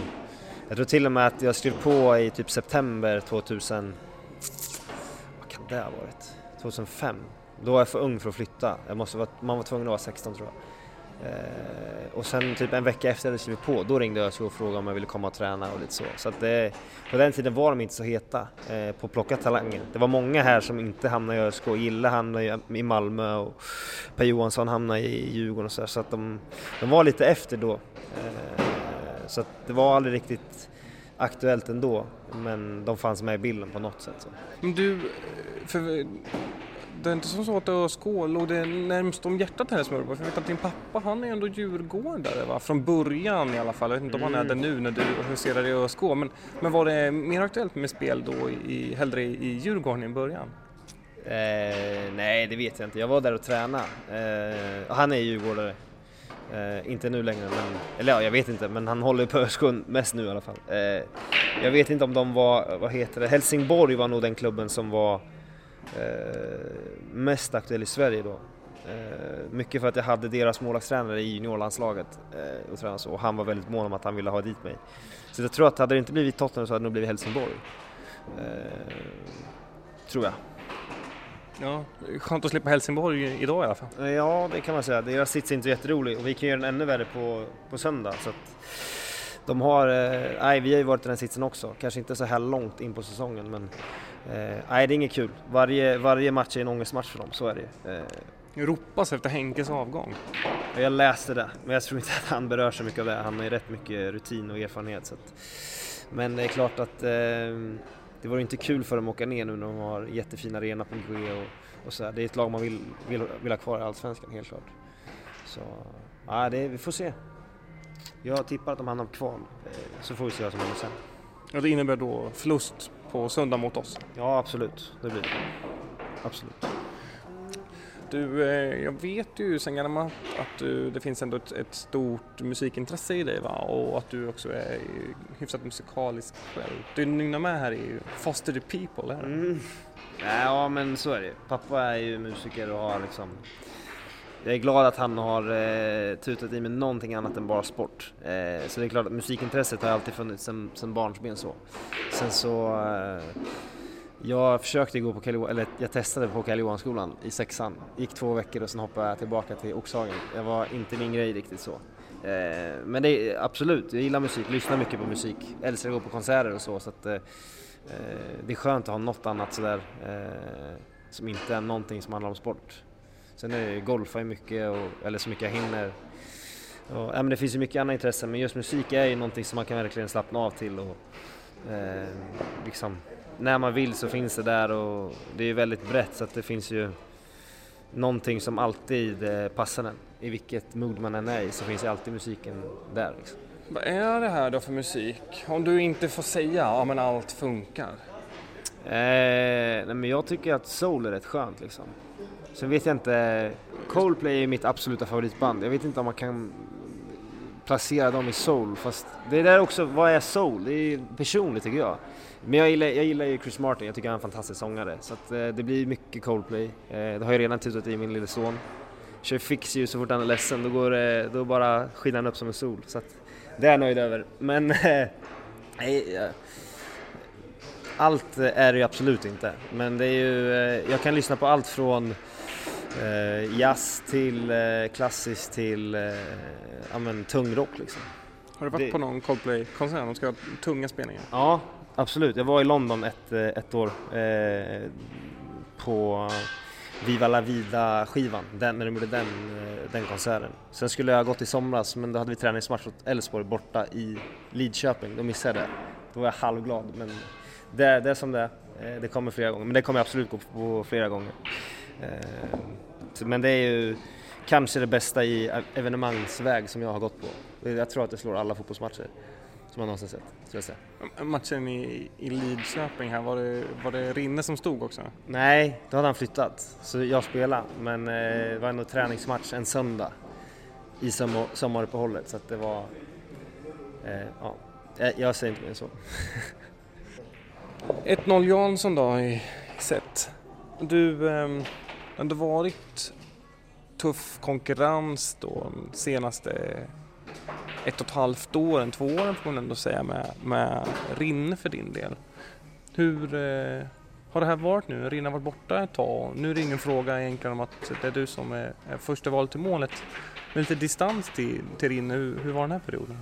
S4: jag tror till och med att jag skrev på i typ september 2000, vad kan det ha varit? 2005. Då var jag för ung för att flytta. Jag måste man var tvungen att vara 16 tror jag. Eh, och sen typ en vecka efter jag hade skrivit på, då ringde ÖSK och frågade om jag ville komma och träna och lite så. Så att det, på den tiden var de inte så heta eh, på att plocka talanger. Det var många här som inte hamnade i ÖSK. Gille hamnade i- Malmö och Per Johansson hamnade i Djurgården och så, där. så att de, de var lite efter då. Eh, så att det var aldrig riktigt aktuellt ändå, men de fanns med i bilden på något sätt. Så.
S5: Men du, för det är inte som så att ÖSK låg det närmst om hjärtat här? För jag vet att din pappa, han är ändå djurgårdare va? Från början i alla fall. Jag vet inte om han är det nu när du huserar i ÖSK. Men, men var det mer aktuellt med spel då i, hellre i, Djurgården i början?
S4: Eh, nej, det vet jag inte. Jag var där och tränade. Eh, och han är djurgårdare. Eh, inte nu längre, men, eller ja, jag vet inte, men han håller på ÖSK mest nu i alla fall. Eh, jag vet inte om de var, vad heter det, Helsingborg var nog den klubben som var mest aktuell i Sverige då. Eh, mycket för att jag hade deras målvaktstränare i juniorlandslaget eh, och, tränade och han var väldigt mån om att han ville ha dit mig. Så jag tror att hade det inte blivit Tottenham så hade det nog blivit Helsingborg. Eh, tror jag.
S5: Ja, skönt att slippa Helsingborg idag i alla fall.
S4: Ja, det kan man säga. Deras sits är inte jätterolig och vi kan göra den ännu värre på, på söndag. Så de har, eh, nej vi har ju varit i den sitsen också. Kanske inte så här långt in på säsongen men eh, nej det är inget kul. Varje, varje match är en ångestmatch för dem, så är det ju. eh,
S5: Ropas efter Henkes avgång.
S4: Jag läste det, men jag tror inte att han berör så mycket av det. Han har ju rätt mycket rutin och erfarenhet. Så att, men det är klart att eh, det vore inte kul för dem att åka ner nu när de har jättefin arena på G och, och så här. Det är ett lag man vill, vill, vill ha kvar i Allsvenskan, helt klart. Så ja, det, vi får se. Jag tippar att de hamnar på kval, eh, så får vi se vad som händer sen.
S5: Ja, det innebär då förlust på söndag mot oss.
S4: Ja, absolut. Det blir det. Absolut.
S5: Du, eh, jag vet ju sen gammalt att du, det finns ändå ett, ett stort musikintresse i dig va? och att du också är hyfsat musikalisk själv. Du nynnar med här i Foster the People här.
S4: Mm. Ja men så är det Pappa är ju musiker och har liksom jag är glad att han har eh, tutat i mig någonting annat än bara sport. Eh, så det är klart att musikintresset har alltid funnits sen, sen barnsben så. Sen så eh, Jag försökte gå på Kalle, eller jag testade på Kalle Johanskolan i sexan. Gick två veckor och sen hoppade jag tillbaka till Oxhagen. Jag var inte min grej riktigt så. Eh, men det är absolut, jag gillar musik, lyssnar mycket på musik. Älskar att gå på konserter och så. så att, Eh, eh det är skönt att ha något annat sådär eh, som inte är någonting som handlar om sport. Sen är det golfa ju mycket, och, eller så mycket jag hinner. Och, ja, men det finns ju mycket andra intressen men just musik är ju någonting som man kan verkligen slappna av till. Och, eh, liksom, när man vill så finns det där och det är väldigt brett så att det finns ju någonting som alltid eh, passar en. I vilket mood man än är i så finns ju alltid musiken där. Liksom.
S5: Vad är det här då för musik? Om du inte får säga, ja men allt funkar.
S4: Eh, nej men jag tycker att soul är rätt skönt liksom. Sen vet jag inte, Coldplay är mitt absoluta favoritband. Jag vet inte om man kan placera dem i soul, fast det är där också, vad är soul? Det är personligt tycker jag. Men jag gillar, jag gillar ju Chris Martin, jag tycker han är en fantastisk sångare. Så att, eh, det blir mycket Coldplay. Eh, det har jag redan tutat i min lille son. Kör fix ju så fort han är ledsen, då, går, det- då bara skiner han upp som en sol. Så att, det är jag nöjd över. Men <laughs> eh, eh, allt är det ju absolut inte, men det är ju, eh, jag kan lyssna på allt från eh, jazz till eh, klassiskt till eh, ja, men, tung rock liksom.
S5: Har du varit
S4: Det-
S5: på någon Coldplay-konsert? De ska ha tunga spelningar.
S4: Ja, absolut. Jag var i London ett, eh, ett år eh, på Viva La Vida skivan, den, när de gjorde den, eh, den konserten. Sen skulle jag ha gått i somras men då hade vi träningsmatch mot Elfsborg borta i Lidköping, då missade jag det. Då var jag halvglad men det, det är som det är. Eh, Det kommer flera gånger, men det kommer absolut gå på flera gånger. Eh, Men det är ju kanske det bästa i evenemangsväg som jag har gått på. Jag tror att det slår alla fotbollsmatcher som jag någonsin sett, skulle jag säga.
S5: Matchen i, i Lidköping här, var det, var det Rinne som stod också?
S4: Nej, då hade han flyttat, så jag spelade. Men eh, det var ändå träningsmatch en söndag i sommar, sommaruppehållet, så att det var... Eh, ja, jag, jag säger inte mer än så. <laughs>
S5: 1-0 Jansson då i set. Du, eh, det har varit tuff konkurrens då de senaste ett och ett halvt åren, två åren får man ändå säga med, med Rinne för din del. Hur eh, har det här varit nu? Rinne har varit borta ett tag. Nu är det ingen fråga egentligen om att det är du som är, är första valet till målet. Med lite distans till, till Rinne, hur, hur var den här perioden?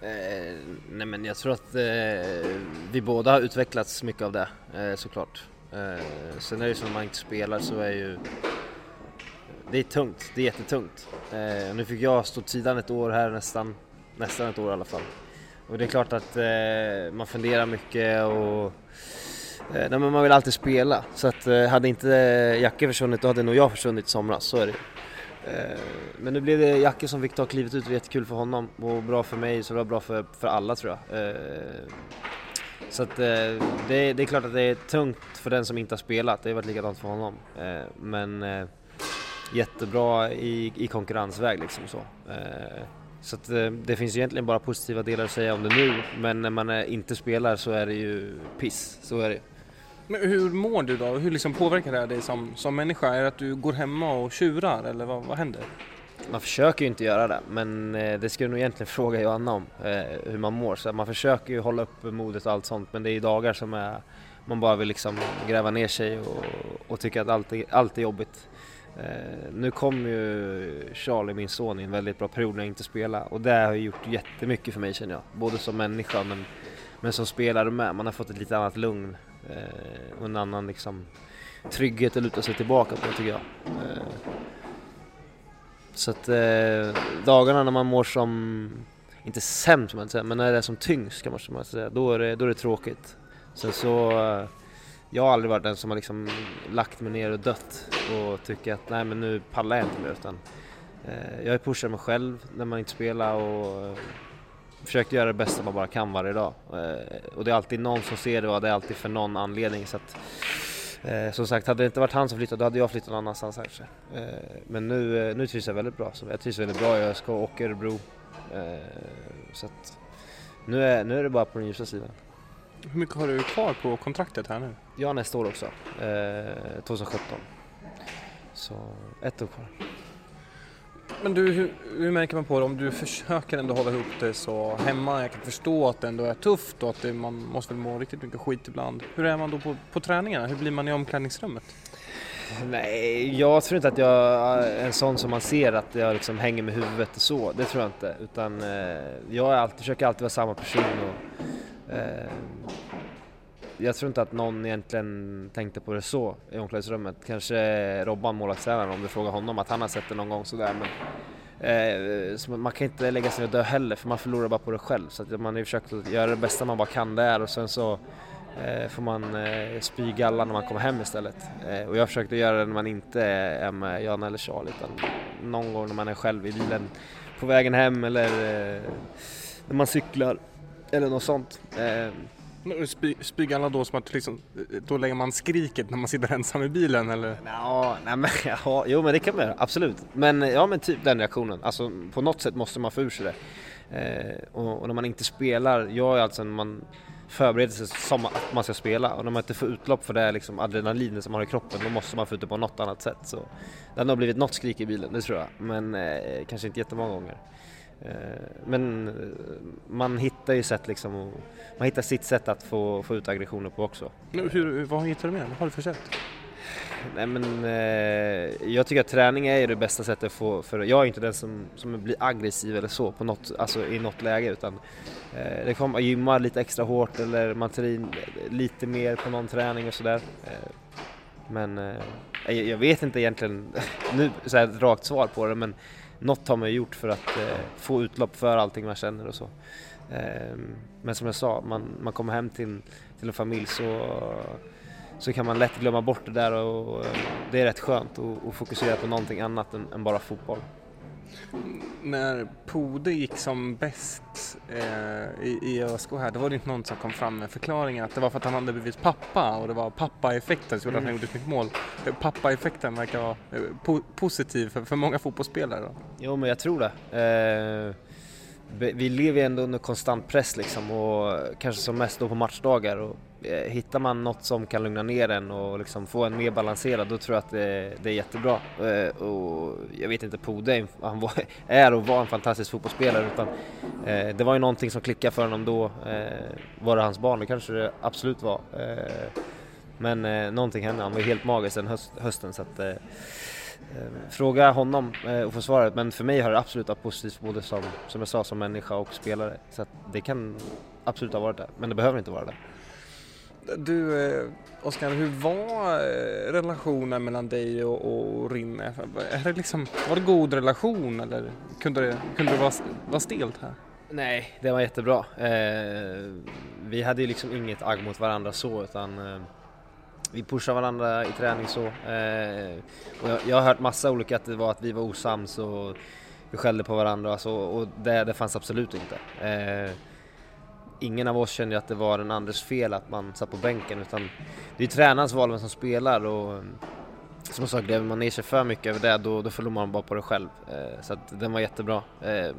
S4: Eh, nej men jag tror att eh, vi båda har utvecklats mycket av det eh, såklart. Eh, sen är det ju som när man inte spelar så är ju det är tungt, det är jättetungt. Eh, nu fick jag stå sidan ett år här nästan, nästan ett år i alla fall. Och det är klart att eh, man funderar mycket och eh, nej, men man vill alltid spela. Så att eh, hade inte Jacke försvunnit då hade nog jag försvunnit i somras, så är det Eh, Men nu blev det Jacke som fick ta klivet ut, det var jättekul för honom och bra för mig så det var bra för, för alla tror jag. Eh, så att eh, det, det är klart att det är tungt för den som inte har spelat, det har varit likadant för honom. Eh, Men eh, jättebra i, i konkurrensväg liksom så. Eh, Så att eh, det finns ju egentligen bara positiva delar att säga om det nu, men när man eh, inte spelar så är det ju piss, så är det.
S5: Men hur mår du då? Hur liksom påverkar det här dig som, som människa? Är det att du går hemma och tjurar eller vad, vad händer?
S4: Man försöker ju inte göra det, men eh, det skulle du nog egentligen fråga Johanna om, eh, hur man mår. Så man försöker ju hålla uppe modet och allt sånt, men det är dagar som är, man bara vill liksom gräva ner sig och, och tycka att allt är, allt är jobbigt. Eh, nu kom ju Charlie, min son, i en väldigt bra period när jag inte spelade och det har ju gjort jättemycket för mig känner jag. Både som människa men, men som spelare med. Man har fått ett lite annat lugn och en annan liksom trygghet att luta sig tillbaka på tycker jag. Så att eh, dagarna när man mår som, inte sämst man säga, men när det är som tyngst kan man säga, då är det, då är det tråkigt. Sen så, eh, jag har aldrig varit den som har liksom lagt mig ner och dött och tycker att nej men nu pallar jag inte mer utan eh, jag har pushat mig själv när man inte spelar och eh, försökt göra det bästa man bara kan varje dag. Eh, och det är alltid någon som ser det och det är alltid för någon anledning så att Eh, som sagt, hade det inte varit han som flyttade då hade jag flyttat någon annanstans kanske. Eh, men nu, eh, nu trivs jag väldigt bra. Så jag trivs väldigt bra i ÖSK och Örebro. Eh, så att nu är, nu är det bara på den ljusa sidan.
S5: Hur mycket har du kvar på kontraktet här nu?
S4: Har nästa år också, eh, 2017. Så ett år kvar.
S5: Men du, hur, hur märker man på det om du försöker ändå hålla ihop det så hemma? Jag kan förstå att det ändå är tufft och att det, man måste väl må riktigt mycket skit ibland. Hur är man då på, på träningarna? Hur blir man i omklädningsrummet?
S4: Nej, jag tror inte att jag är en sån som man ser att jag liksom hänger med huvudet och så. Det tror jag inte. Utan eh, jag är alltid, försöker alltid vara samma person. Och, eh, jag tror inte att någon egentligen tänkte på det så i omklädningsrummet. Kanske Robban, målvaktstränaren, om du frågar honom att han har sett det någon gång sådär. Men, eh, så man kan inte lägga sig och dö heller för man förlorar bara på det själv. Så att man har ju försökt att göra det bästa man bara kan där och sen så eh, får man eh, spy galla när man kommer hem istället. Eh, och jag försökte göra det när man inte är med Jan eller Charlie utan någon gång när man är själv i bilen på vägen hem eller eh, när man cyklar eller något sånt. Eh,
S5: Spy, spyger alla då som att liksom, då lägger man skriket när man sitter ensam i bilen eller?
S4: Ja, nej men, <laughs> ja, jo men det kan man göra, absolut. Men eh, ja men typ den reaktionen, alltså på något sätt måste man få ur sig det. Eh, och, och när man inte spelar, jag är alltså när man förbereder sig som att man ska spela och när man inte får utlopp för det liksom adrenalinet som man har i kroppen då måste man få ut det på något annat sätt. Så det har nog blivit något skrik i bilen, det tror jag. Men eh, kanske inte jättemånga gånger. Eh, men eh, man hittar ju sätt liksom, man hittar sitt sätt att få, få ut aggressioner på också.
S5: Hur, vad hittar du med? Vad har du för sätt?
S4: Nej men eh, jag tycker att träning är det bästa sättet att få, för jag är inte den som, som blir aggressiv eller så på något, alltså i något läge utan eh, det kommer, man gymmar lite extra hårt eller man tar in lite mer på någon träning och sådär. Eh, men eh, jag, jag vet inte egentligen <laughs> nu så här ett rakt svar på det men något har man ju gjort för att eh, få utlopp för allting man känner och så. Eh, men som jag sa, man, man kommer hem till, till en familj så, så kan man lätt glömma bort det där och och det är rätt skönt att fokusera på någonting annat än, än bara fotboll.
S5: När Pode gick som bäst eh, i, i ÖSK här, då var det inte någon som kom fram med förklaringen att det var för att han hade blivit pappa och det var pappa-effekten som gjorde att han gjorde sitt mål. Eh, Pappa-effekten verkar vara eh, po positiv för, för många fotbollsspelare. Då.
S4: Jo men jag tror det. Eh, vi lever ändå under konstant press liksom och kanske som mest då på matchdagar. Och, Eh, hittar man något som kan lugna ner en och liksom få en mer balanserad då tror jag att det, det är jättebra. Eh, och jag vet inte, Pode han var, <laughs> är och var en fantastisk fotbollsspelare utan eh, det var ju någonting som klickade för honom då. Eh, var det hans barn? Det kanske det absolut var. Eh, men eh, någonting hände, han var helt magisk den höst, hösten så att Eh, eh fråga honom eh, och få svaret men för mig har det absolut varit positivt både som, som jag sa, som människa och spelare. Så att det kan absolut ha varit det, men det behöver inte vara det.
S5: Du eh, Oskar, hur var eh, relationen mellan dig och, och Rinne? Är det liksom, var det god relation eller kunde det, kunde det vara, vara stelt här?
S4: Nej, det var jättebra. Eh, vi hade ju liksom inget agg mot varandra så utan eh, vi pushar varandra i träning så. Eh, och jag, jag, har hört massa olika att det var att vi var osams och vi skällde på varandra så, och det, det fanns absolut inte. Eh, Eh, ingen av oss kände att det var den andres fel att man satt på bänken utan det är tränarens val vem som spelar och som sagt, gräver man ner sig för mycket över det då, då förlorar man bara på det själv. Eh, så att den var jättebra. Eh,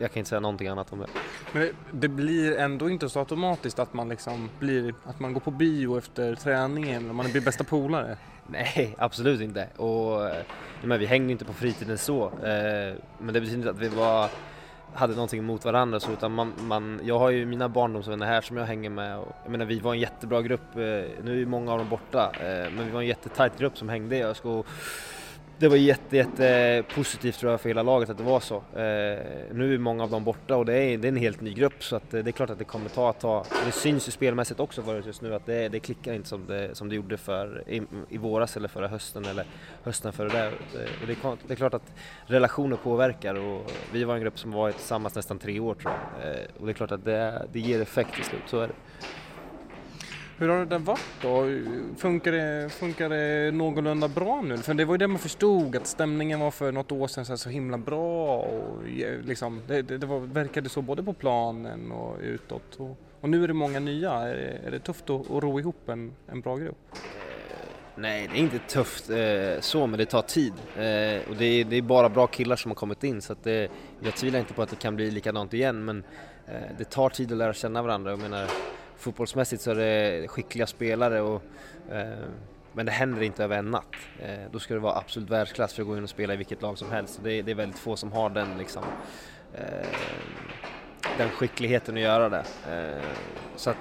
S4: jag kan inte säga någonting annat om det.
S5: Men det blir ändå inte så automatiskt att man liksom blir, att man går på bio efter träningen och man blir bästa polare? <laughs>
S4: Nej, absolut inte. Och men vi hängde inte på fritiden så. Eh, men det betyder inte att vi var, hade någonting emot varandra så, utan man, man, jag har ju mina barndomsvänner här som jag hänger med. Och, jag menar, vi var en jättebra grupp. Eh, nu är ju många av dem borta, eh, men vi var en jättetajt grupp som hängde. Jag ska, det var jätte, jätte positivt tror jag för hela laget att det var så. Eh, nu är många av dem borta och det är, det är en helt ny grupp så att, eh, det är klart att det kommer ta ett tag. Det syns ju spelmässigt också för just nu att det, det klickar inte som det, som det gjorde för, i, i våras eller förra hösten eller hösten före det. Eh, det, det, det är klart att relationer påverkar och vi var en grupp som varit tillsammans nästan tre år tror jag. Eh, och det är klart att det, det ger effekt till slut, så är det.
S5: Hur har det varit då? Funkar det, funkar det någorlunda bra nu? För det var ju det man förstod att stämningen var för något år sedan så, så himla bra och liksom, det, det, det var, verkade så både på planen och utåt. Och, och nu är det många nya. Är det, är det tufft att, att ro ihop en, en bra grupp?
S4: Eh, nej, det är inte tufft eh, så, men det tar tid. Eh, och det är, det är, bara bra killar som har kommit in, så att det, jag tvivlar inte på att det kan bli likadant igen, men eh, det tar tid att lära känna varandra. Jag menar, fotbollsmässigt så är det skickliga spelare och eh, men det händer inte över en natt. Eh, då ska det vara absolut världsklass för att gå in och spela i vilket lag som helst. Det är, det är väldigt få som har den liksom eh, den skickligheten att göra det. Eh, så att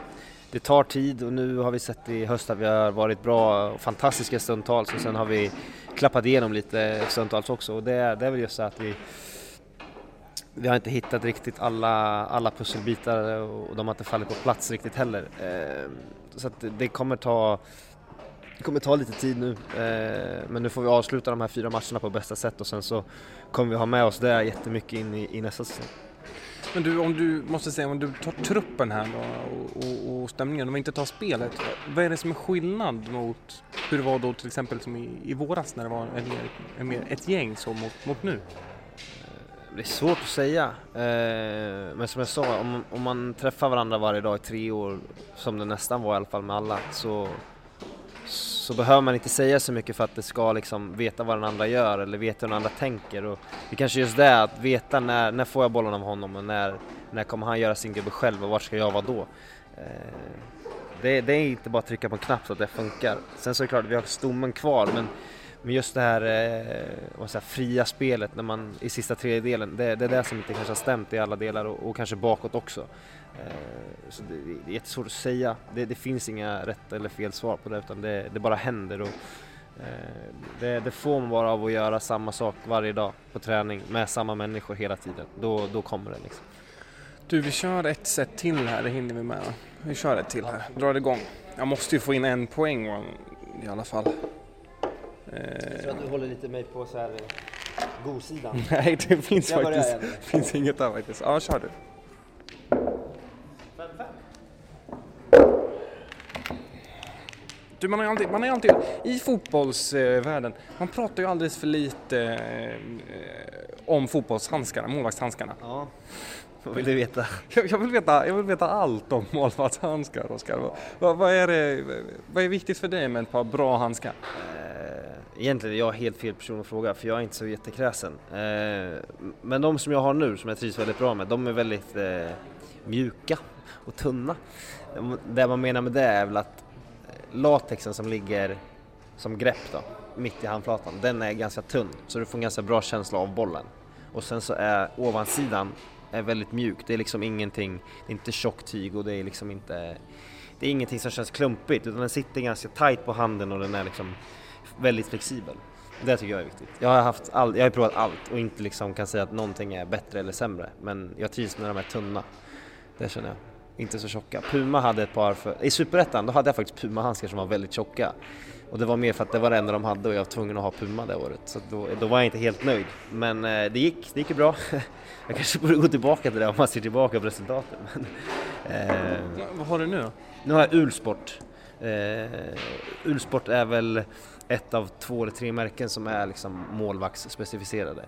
S4: det tar tid och nu har vi sett i höst att vi har varit bra och fantastiska stundtals och sen har vi klappat igenom lite stundtals också och det, det är väl just så att vi vi har inte hittat riktigt alla, alla pusselbitar och de har inte fallit på plats riktigt heller. Eh, så att det kommer ta det kommer ta lite tid nu, eh, men nu får vi avsluta de här fyra matcherna på bästa sätt och sen så kommer vi ha med oss det jättemycket in i, i nästa säsong.
S5: Men du, om du måste säga, om du tar truppen här då och, och, och stämningen, om vi inte tar spelet, vad är det som är skillnad mot hur det var då till exempel som i, i våras när det var en, en, en, ett gäng så mot, mot nu?
S4: Det är svårt att säga. Eh, men som jag sa, om, om man träffar varandra varje dag i tre år, som det nästan var i alla fall med alla, så, så behöver man inte säga så mycket för att det ska liksom veta vad den andra gör eller veta hur den andra tänker. Och det kanske är just det, att veta när, när får jag bollen av honom och när, när kommer han göra sin gubbe själv och var ska jag vara då? Eh, det, det, är inte bara att trycka på en knapp så att det funkar. Sen så är det klart, vi har stommen kvar men men just det här, eh, säga, fria spelet när man, i sista tredjedelen, det, det är det som inte kanske har stämt i alla delar och, och kanske bakåt också. Eh, så det, det, är jättesvårt att säga. Det, det, finns inga rätt eller fel svar på det utan det, det bara händer. Och, eh, det, det, får man bara av att göra samma sak varje dag på träning med samma människor hela tiden. Då, då kommer det liksom.
S5: Du, vi kör ett set till här, det hinner vi med. Vi kör ett till här, drar igång. Jag måste ju få in en poäng i alla fall.
S4: Jag tror att du eh, håller lite mig på så här eh, godsidan. <laughs>
S5: Nej, det finns jag faktiskt <laughs> finns inget där faktiskt. Ja, kör du. Du, man, är alltid, man är alltid, i fotbollsvärlden, man pratar ju alldeles för lite eh, om fotbollshandskarna, målvaktshandskarna.
S4: Ja, vad vill du veta?
S5: Jag, jag, vill veta? jag vill veta allt om målvaktshandskar, Oskar. Vad, vad, är vad är viktigt för dig med ett par bra handskar?
S4: Eh, Egentligen är jag helt fel person att fråga för jag är inte så jättekräsen. Eh, Men de som jag har nu som jag trivs väldigt bra med, de är väldigt eh, mjuka och tunna. Det man menar med det är väl att eh, latexen som ligger som grepp då, mitt i handflatan, den är ganska tunn så du får en ganska bra känsla av bollen. Och sen så är ovansidan är väldigt mjuk, det är liksom ingenting, det är inte tjockt tyg och det är liksom inte det är ingenting som känns klumpigt utan den sitter ganska tight på handen och den är liksom väldigt flexibel. Det tycker jag är viktigt. Jag har, haft all, jag har provat allt och inte liksom kan säga att någonting är bättre eller sämre men jag trivs med de här tunna. Det känner jag. Inte så tjocka. Puma hade ett par för, i Superettan då hade jag faktiskt Puma-handskar som var väldigt tjocka. Och det var mer för att det var det enda de hade och jag var tvungen att ha Puma det året. Så då, då var jag inte helt nöjd. Men eh, det gick, det gick ju bra. <laughs> jag kanske borde gå tillbaka till det om man ser tillbaka på resultaten. Men, eh,
S5: Vad har du nu då?
S4: nu har jag Ulsport. Eh, Ulsport är väl ett av två eller tre märken som är liksom målvaktsspecificerade.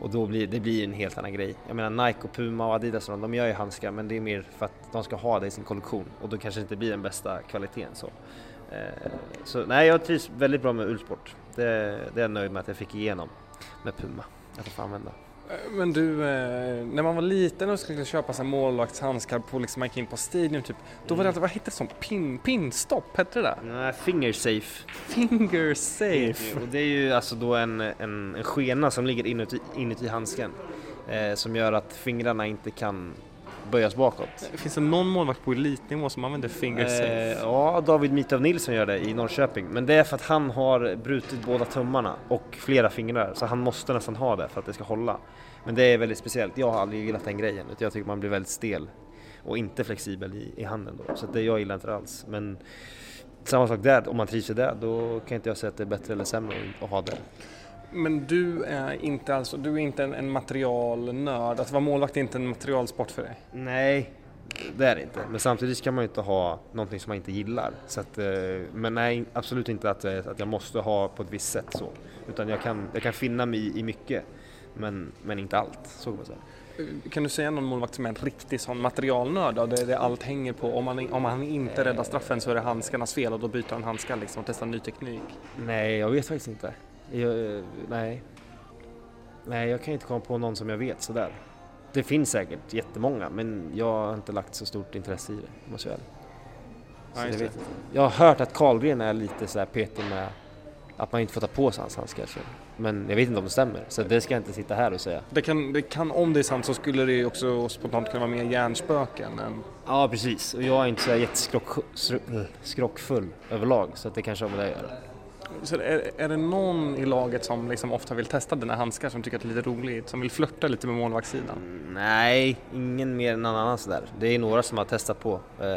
S4: Och då blir det blir en helt annan grej. Jag menar Nike och Puma och Adidas och de, de gör ju handskar men det är mer för att de ska ha det i sin kollektion och då kanske det inte blir den bästa kvaliteten så. Eh, så nej, jag trivs väldigt bra med Ulsport. Det, det är jag nöjd med att jag fick igenom med Puma. Att jag får använda.
S5: Men du, eh, när man var liten och skulle köpa sig målvaktshandskar på liksom, man gick in på Stadium typ, då var det alltid, vad hette det som? Pin, pinstopp, hette det där?
S4: Nej, finger safe.
S5: Finger safe.
S4: Och det är ju alltså då en, en, en skena som ligger inuti, inuti handsken eh, som gör att fingrarna inte kan böjas bakåt.
S5: Finns det någon målvakt på elitnivå som använder finger safe?
S4: Eh, ja, David Mitov Nilsson gör det i Norrköping, men det är för att han har brutit båda tummarna och flera fingrar, så han måste nästan ha det för att det ska hålla. Men det är väldigt speciellt, jag har aldrig gillat den grejen, utan jag tycker man blir väldigt stel och inte flexibel i, i handen då, så det jag gillar inte alls. Men samma sak där, om man trivs i det, då kan inte jag säga att det är bättre eller sämre att ha det.
S5: Men du är inte alltså, du är inte en, en materialnörd, att vara målvakt är inte en materialsport för dig?
S4: Nej, det är det inte. Men samtidigt kan man ju inte ha någonting som man inte gillar. Så att, eh, men nej, absolut inte att, eh, att jag måste ha på ett visst sätt så. Utan jag kan, jag kan finna mig i, mycket, men, men inte allt. Så kan man säga.
S5: Kan du säga någon målvakt som är en riktig sån materialnörd då, där det allt hänger på, om man, om han inte räddar straffen så är det handskarnas fel och då byter han handskar liksom och testar ny teknik?
S4: Nej, jag vet faktiskt inte. Jag, eh, nej. Nej, jag kan inte komma på någon som jag vet sådär. Det finns säkert jättemånga, men jag har inte lagt så stort intresse i det, måste jag
S5: det.
S4: jag, jag har hört att Karlgren är lite sådär petig med att man inte får ta på sig hans handskar. Men jag vet inte om det stämmer, så det ska jag inte sitta här och säga.
S5: Det kan, det kan, om det är sant så skulle det också spontant kunna vara mer hjärnspöken än
S4: Ja, precis. Och jag är inte så jätteskrockfull överlag, så att det kanske har med det att göra.
S5: Så är, är det någon i laget som liksom ofta vill testa dina handskar som tycker att det är lite roligt, som vill flörta lite med målvaktssidan?
S4: Mm, nej, ingen mer än någon annan sådär. Det är några som har testat på. Eh,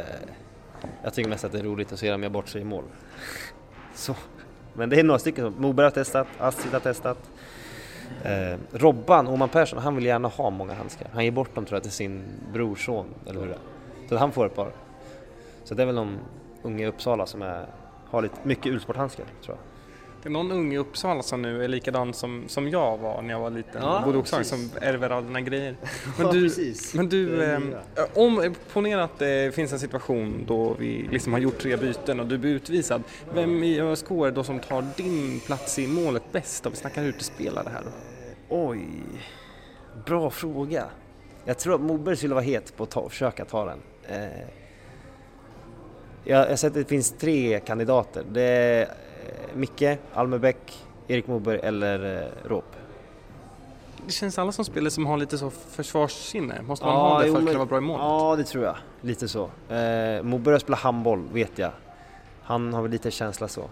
S4: jag tycker mest att det är roligt att se dem göra bort sig i mål. <laughs> Så. Men det är några stycken som Moberg har testat, Astrid har testat. Eh, Robban, Oman Persson, han vill gärna ha många handskar. Han ger bort dem tror jag till sin brorson, eller hur det är. Så han får ett par. Så det är väl de unga i Uppsala som är, har lite mycket ulsporthandskar tror jag.
S5: Det är någon ung i Uppsala som nu är likadan som, som jag var när jag var liten
S4: Ja,
S5: bodde
S4: precis.
S5: som ärver alla dina grejer. <laughs> Men
S4: Ja,
S5: du,
S4: precis.
S5: men du eh, om, ponera att det finns en situation då vi liksom har gjort tre byten och du blir utvisad. Vem i ÖSK är det då som tar din plats i målet bäst om vi snackar utespelare här då?
S4: Oj, bra fråga. Jag tror att Moberg skulle vara het på att ta, försöka ta den. Eh, jag har sett att det finns tre kandidater. Det är eh, Micke, Almebäck, Erik Moberg eller eh, Råp.
S5: Det känns alla som spelar som har lite så försvarssinne. Måste man ha det
S4: jo,
S5: för att kunna vara bra i målet?
S4: Ja, det tror jag. Lite så. Eh, Moberg har spelat handboll, vet jag. Han har väl lite känsla så. Eh,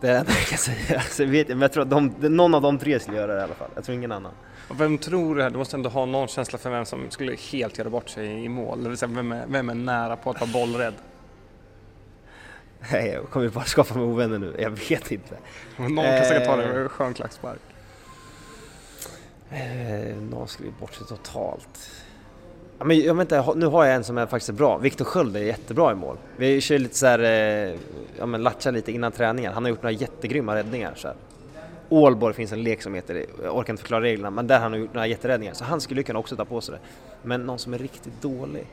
S4: det är det enda jag kan säga. <laughs> Så vet men jag tror att de, någon av de tre skulle göra det i alla fall. Jag tror ingen annan.
S5: Och vem tror du, du måste ändå ha någon känsla för vem som skulle helt göra bort sig i mål? Det vill säga vem är, vem är nära på att vara bollrädd?
S4: Nej, jag kommer bara skapa mig ovänner nu. Jag vet inte.
S5: Någon kan säkert ta det
S4: Eh.
S5: med en skön klackspark.
S4: Eh, någon skulle bort sig totalt. Ja, men jag vet inte, nu har jag en som är faktiskt bra. Viktor Sköld är jättebra i mål. Vi kör lite så här, eh, ja men lite innan träningen. Han har gjort några jättegrymma räddningar. Så här. Ålborg finns en lek som heter, jag orkar inte förklara reglerna, men där har han gjort några jätteräddningar. Så han skulle kunna också ta på sig det. Men någon som är riktigt dålig?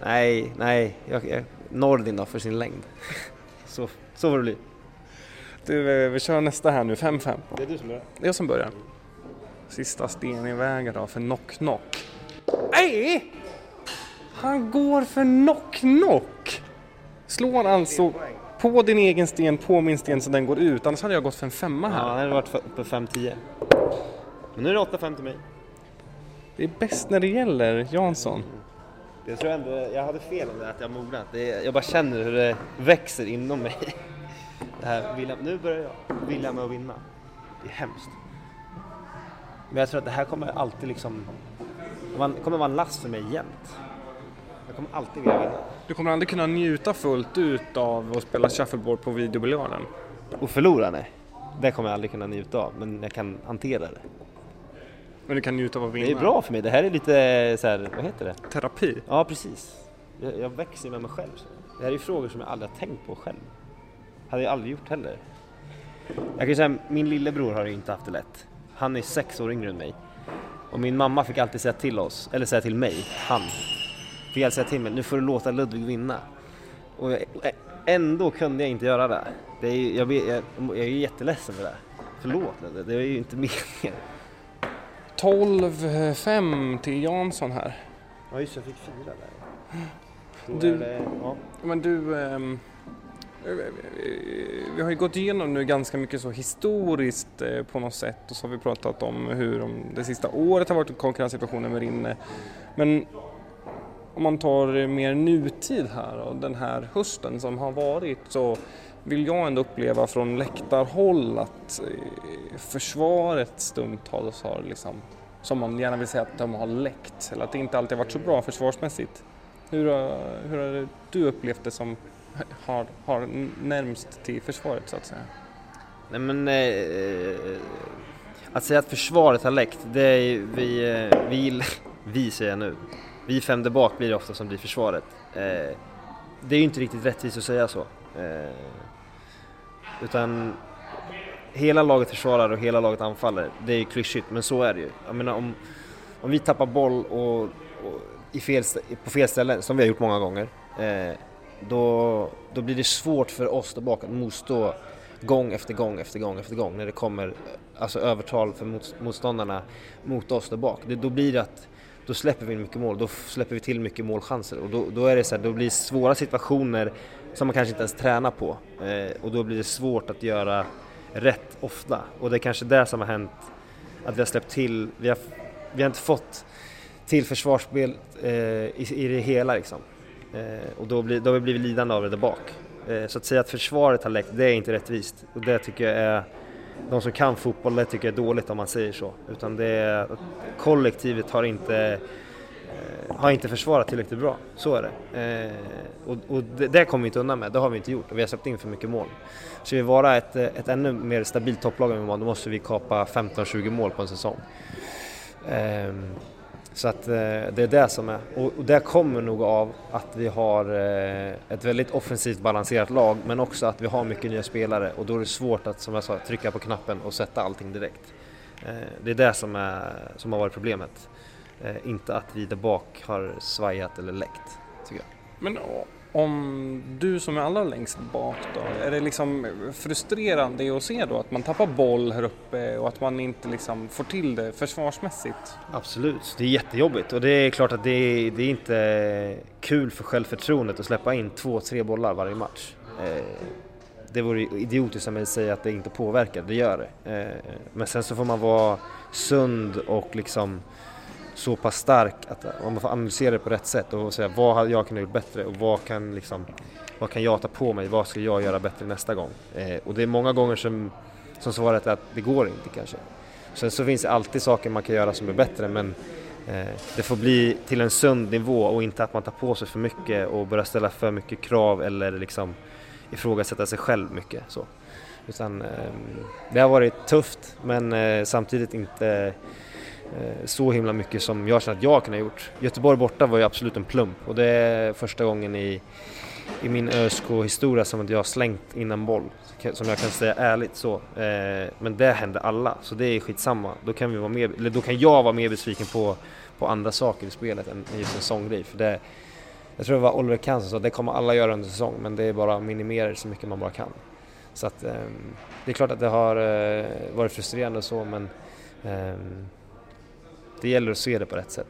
S4: Nej, nej, jag, jag, Nordin då för sin längd. <laughs> så, så får det bli.
S5: Du, vi kör nästa här nu, 5-5.
S4: Det är du som börjar.
S5: Det är jag som börjar. Sista sten i vägen då för knock-knock. Nej! Han går för knock-knock! Slår alltså på din egen sten, på min sten så den går ut. Annars hade jag gått för en femma
S4: Ja,
S5: här.
S4: han hade varit uppe 5-10. Men nu är det 8-5 till mig.
S5: Det är bäst när det gäller, Jansson.
S4: Jag tror ändå, jag hade fel om det att jag mognat. Det jag bara känner hur det växer inom mig. <laughs> Det här, nu börjar jag vilja med att vinna. Det är hemskt. Men jag tror att det här kommer alltid liksom, man kommer vara en last för mig jämt. Jag kommer alltid vilja vinna.
S5: Du kommer aldrig kunna njuta fullt ut av att spela shuffleboard på videobiljarden.
S4: Och förlora, nej. Det kommer jag aldrig kunna njuta av, men jag kan hantera det.
S5: Men du kan njuta av att vinna.
S4: Det är bra för mig, det här är lite så här, vad heter det?
S5: Terapi.
S4: Ja, precis. Jag, jag växer med mig själv. Det här är frågor som jag aldrig har tänkt på själv. Hade jag aldrig gjort heller. Jag kan säga, min lillebror har ju inte haft det lätt. Han är sex år yngre än mig. Och min mamma fick alltid säga till oss, eller säga till mig, han. Fick alltid säga till mig, nu får du låta Ludvig vinna. Och jag, ändå kunde jag inte göra det. det är, jag, jag, jag är ju jätteledsen för det. Förlåt, det, det är ju inte <laughs> meningen.
S5: 12-5 till Jansson här.
S4: Ja just jag fick fyra där.
S5: Du-
S4: det, ja.
S5: Men du, eh, vi har ju gått igenom nu ganska mycket så historiskt eh, på något sätt och så har vi pratat om hur de, det sista året har varit konkurrenssituationen med Rinne. Men om man tar mer nutid här och den här hösten som har varit så vill jag ändå uppleva från läktarhåll att eh, försvaret stundtals har liksom, som man gärna vill säga att de har läckt, eller att det inte alltid varit så bra försvarsmässigt. Hur har, hur har du upplevt det som har, har närmst till försvaret så att säga?
S4: Nej men eh, eh att säga att försvaret har läckt, det är vi, eh, vi, <laughs> vi säger jag nu, vi fem där bak blir det ofta som blir försvaret. Eh, det är ju inte riktigt rättvist att säga så. Eh, utan hela laget försvarar och hela laget anfaller, det är ju klyschigt men så är det ju. Jag menar om, om vi tappar boll och, och i fel, på fel ställen, som vi har gjort många gånger, eh, då, då blir det svårt för oss där bak att motstå gång efter gång efter gång efter gång när det kommer eh, alltså övertal för mot, motståndarna mot oss där bak. Det, då blir det att då släpper vi in mycket mål, då släpper vi till mycket målchanser och då, då är det så här, då blir det svåra situationer som man kanske inte ens tränar på eh, och då blir det svårt att göra rätt ofta och det är kanske det som har hänt att vi har släppt till, vi har, vi har inte fått till försvarsspel eh, i, i det hela liksom. Eh, och då, blir, då har vi blivit lidande av det där bak. Eh, så att säga att försvaret har läckt, det är inte rättvist. Och det tycker jag är, de som kan fotboll, det tycker jag är dåligt om man säger så. Utan det är, kollektivet har inte, eh, har inte försvarat tillräckligt bra. Så är det. Eh, och och det, det kommer vi inte undan med, det har vi inte gjort. Och vi har släppt in för mycket mål. Ska vi vara ett, eh, ett ännu mer stabilt topplag än vi var, då måste vi kapa 15-20 mål på en säsong. Eh, så att eh, det är det som är, och, och det kommer nog av att vi har eh, ett väldigt offensivt balanserat lag men också att vi har mycket nya spelare och då är det svårt att, som jag sa, trycka på knappen och sätta allting direkt. Eh, det är det som, är, som har varit problemet. Eh, inte att vi där bak har svajat eller läckt, tycker jag.
S5: Men om du som är allra längst bak då, är det liksom frustrerande att se då att man tappar boll här uppe och att man inte liksom får till det försvarsmässigt?
S4: Absolut, det är jättejobbigt och det är klart att det är, det är inte kul för självförtroendet att släppa in två, tre bollar varje match. Eh, det vore idiotiskt av mig att säga att det inte påverkar, det gör det. Eh, men sen så får man vara sund och liksom så pass stark att man får analysera det på rätt sätt och säga vad hade jag kunnat gjort bättre och vad kan, liksom, vad kan jag ta på mig, vad ska jag göra bättre nästa gång? Eh, och det är många gånger som, som svaret är att det går inte kanske. Sen så finns det alltid saker man kan göra som är bättre men eh, det får bli till en sund nivå och inte att man tar på sig för mycket och börjar ställa för mycket krav eller liksom ifrågasätta sig själv mycket. Så. Utan, eh, det har varit tufft men eh, samtidigt inte eh, Eh, så himla mycket som jag känner att jag kunde ha gjort. Göteborg borta var ju absolut en plump och det är första gången i, i min ÖSK-historia som att jag har slängt in en boll. Som jag kan säga ärligt så. Eh, men det hände alla, så det är skitsamma. Då kan, vi vara mer, eller då kan jag vara mer besviken på, på andra saker i spelet än just en sån grej. För det, jag tror det var Oliver Kahn som sa att det kommer alla göra under säsong men det är bara att minimera det så mycket man bara kan. Så att, ehm, det är klart att det har eh, varit frustrerande och så men ehm, det gäller att se det på rätt sätt.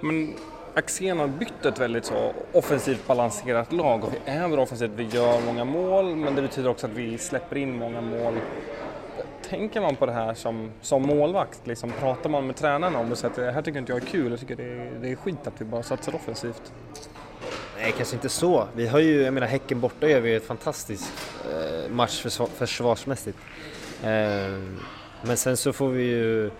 S5: Men Axén har bytt ett väldigt så offensivt balanserat lag och vi är bra offensivt, vi gör många mål men det betyder också att vi släpper in många mål. Tänker man på det här som, som målvakt? Liksom, pratar man med tränarna om det så att det här tycker inte jag är kul, jag tycker det är, det är skit att vi bara satsar offensivt?
S4: Nej, kanske inte så. Vi har ju, jag menar Häcken borta gör vi ett fantastiskt eh, match försvar, försvarsmässigt. Eh, men sen så får vi ju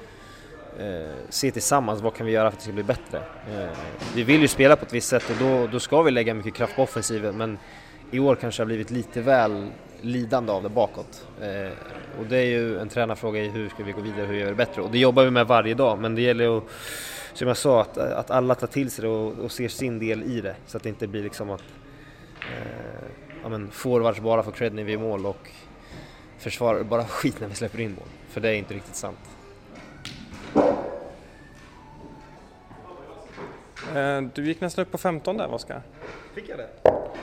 S4: Eh, se tillsammans vad kan vi göra för att det ska bli bättre. Eh, vi vill ju spela på ett visst sätt och då, då ska vi lägga mycket kraft på offensiven men i år kanske det har blivit lite väl lidande av det bakåt. Eh, och det är ju en tränarfråga i hur ska vi gå vidare, hur gör vi det bättre? Och det jobbar vi med varje dag men det gäller att, som jag sa, att, att alla tar till sig det och, och ser sin del i det så att det inte blir liksom att eh, ja, men forwards bara får cred när vi är mål och försvarare bara <laughs> skit när vi släpper in mål. För det är inte riktigt sant.
S5: Eh, du gick nästan upp på 15 där, Oskar.
S4: Fick jag det?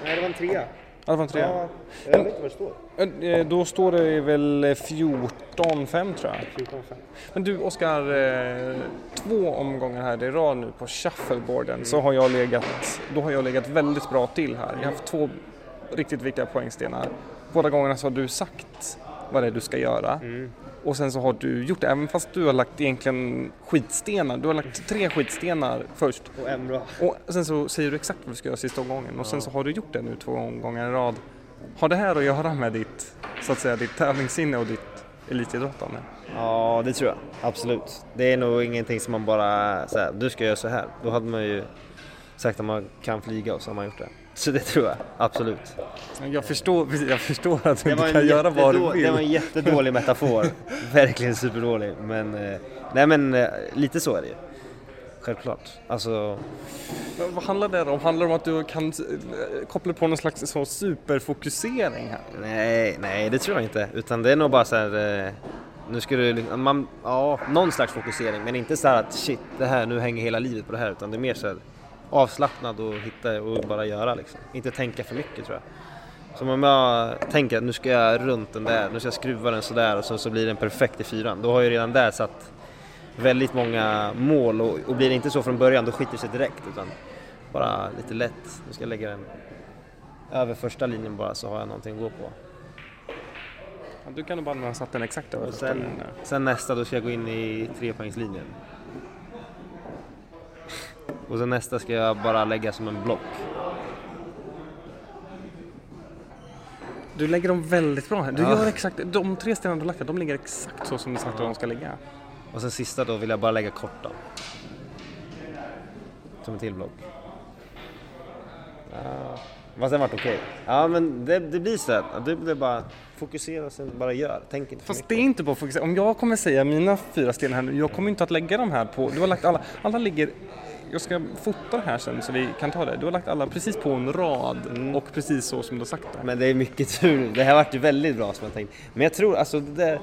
S4: Nej, det var en trea.
S5: Ja, det var en trea.
S4: Ja, jag vet inte vad det står.
S5: Eh, Då står det väl 14-5 tror jag.
S4: 14,5.
S5: Men du Oskar, eh, två omgångar här i rad nu på shuffleboarden så har jag legat, då har jag legat väldigt bra till här. Jag har haft två riktigt viktiga poängstenar. Båda gångerna så har du sagt vad det är du ska göra. Och sen så har du gjort det, även fast du har lagt egentligen skitstenar. Du har lagt tre skitstenar först.
S4: Och en bra.
S5: Och sen så säger du exakt vad du ska göra sista omgången och sen så har du gjort det nu två omgångar i rad. Har det här att göra med ditt, så att säga, ditt tävlingssinne och ditt elitidrottande?
S4: Ja, det tror jag. Absolut. Det är nog ingenting som man bara säger, du ska göra så här. Då hade man ju sagt att man kan flyga och så har man gjort det. Så det tror jag, absolut.
S5: Jag förstår, jag förstår att du inte kan göra vad du vill.
S4: det var en jättedålig metafor. <laughs> Verkligen superdålig. Men, eh, nej men eh, lite så är det ju. Självklart. Alltså,
S5: Men Vad handlar det om? Handlar det om att du kan eh, koppla på någon slags så superfokusering här?
S4: nej, nej det tror jag inte. Utan det är nog bara så här, nu ska du, man, ja, någon slags fokusering. Men inte så här att shit, det här, nu hänger hela livet på det här. Utan det är mer så här avslappnad och hitta och bara göra liksom. Inte tänka för mycket tror jag. Som om jag tänker att nu ska jag runt den där, nu ska jag skruva den sådär och så, så blir den perfekt i fyran. Då har jag redan där satt väldigt många mål och, och blir det inte så från början då skiter det sig direkt utan bara lite lätt. Nu ska jag lägga den över första linjen bara så har jag någonting att gå på.
S5: Ja, du kan nog bara ha satt den exakt över
S4: Och
S5: första
S4: sen,
S5: linjen
S4: sen nästa då ska jag gå in i trepoängslinjen. Och sen nästa ska jag bara lägga som en block.
S5: Du lägger dem väldigt bra här. Du
S4: Ja.
S5: gör exakt, de tre stenarna du lagt de ligger exakt så som du sagt att de ska ligga.
S4: Och sen sista då vill jag bara lägga kort då. Som en till block. Ja, fast den vart okej. Ja men det, det blir så här. Det blir bara fokusera och sen bara gör. Tänk inte för
S5: Fast det är inte på fokusering. Om jag kommer säga mina fyra stenar här nu, jag kommer inte att lägga de här på, du har lagt alla, alla ligger jag ska fota det här sen så vi kan ta det. Du har lagt alla precis på en rad och precis så som du har sagt det.
S4: Men det är mycket tur. Det här vart ju väldigt bra som jag tänkte. Men jag tror alltså det där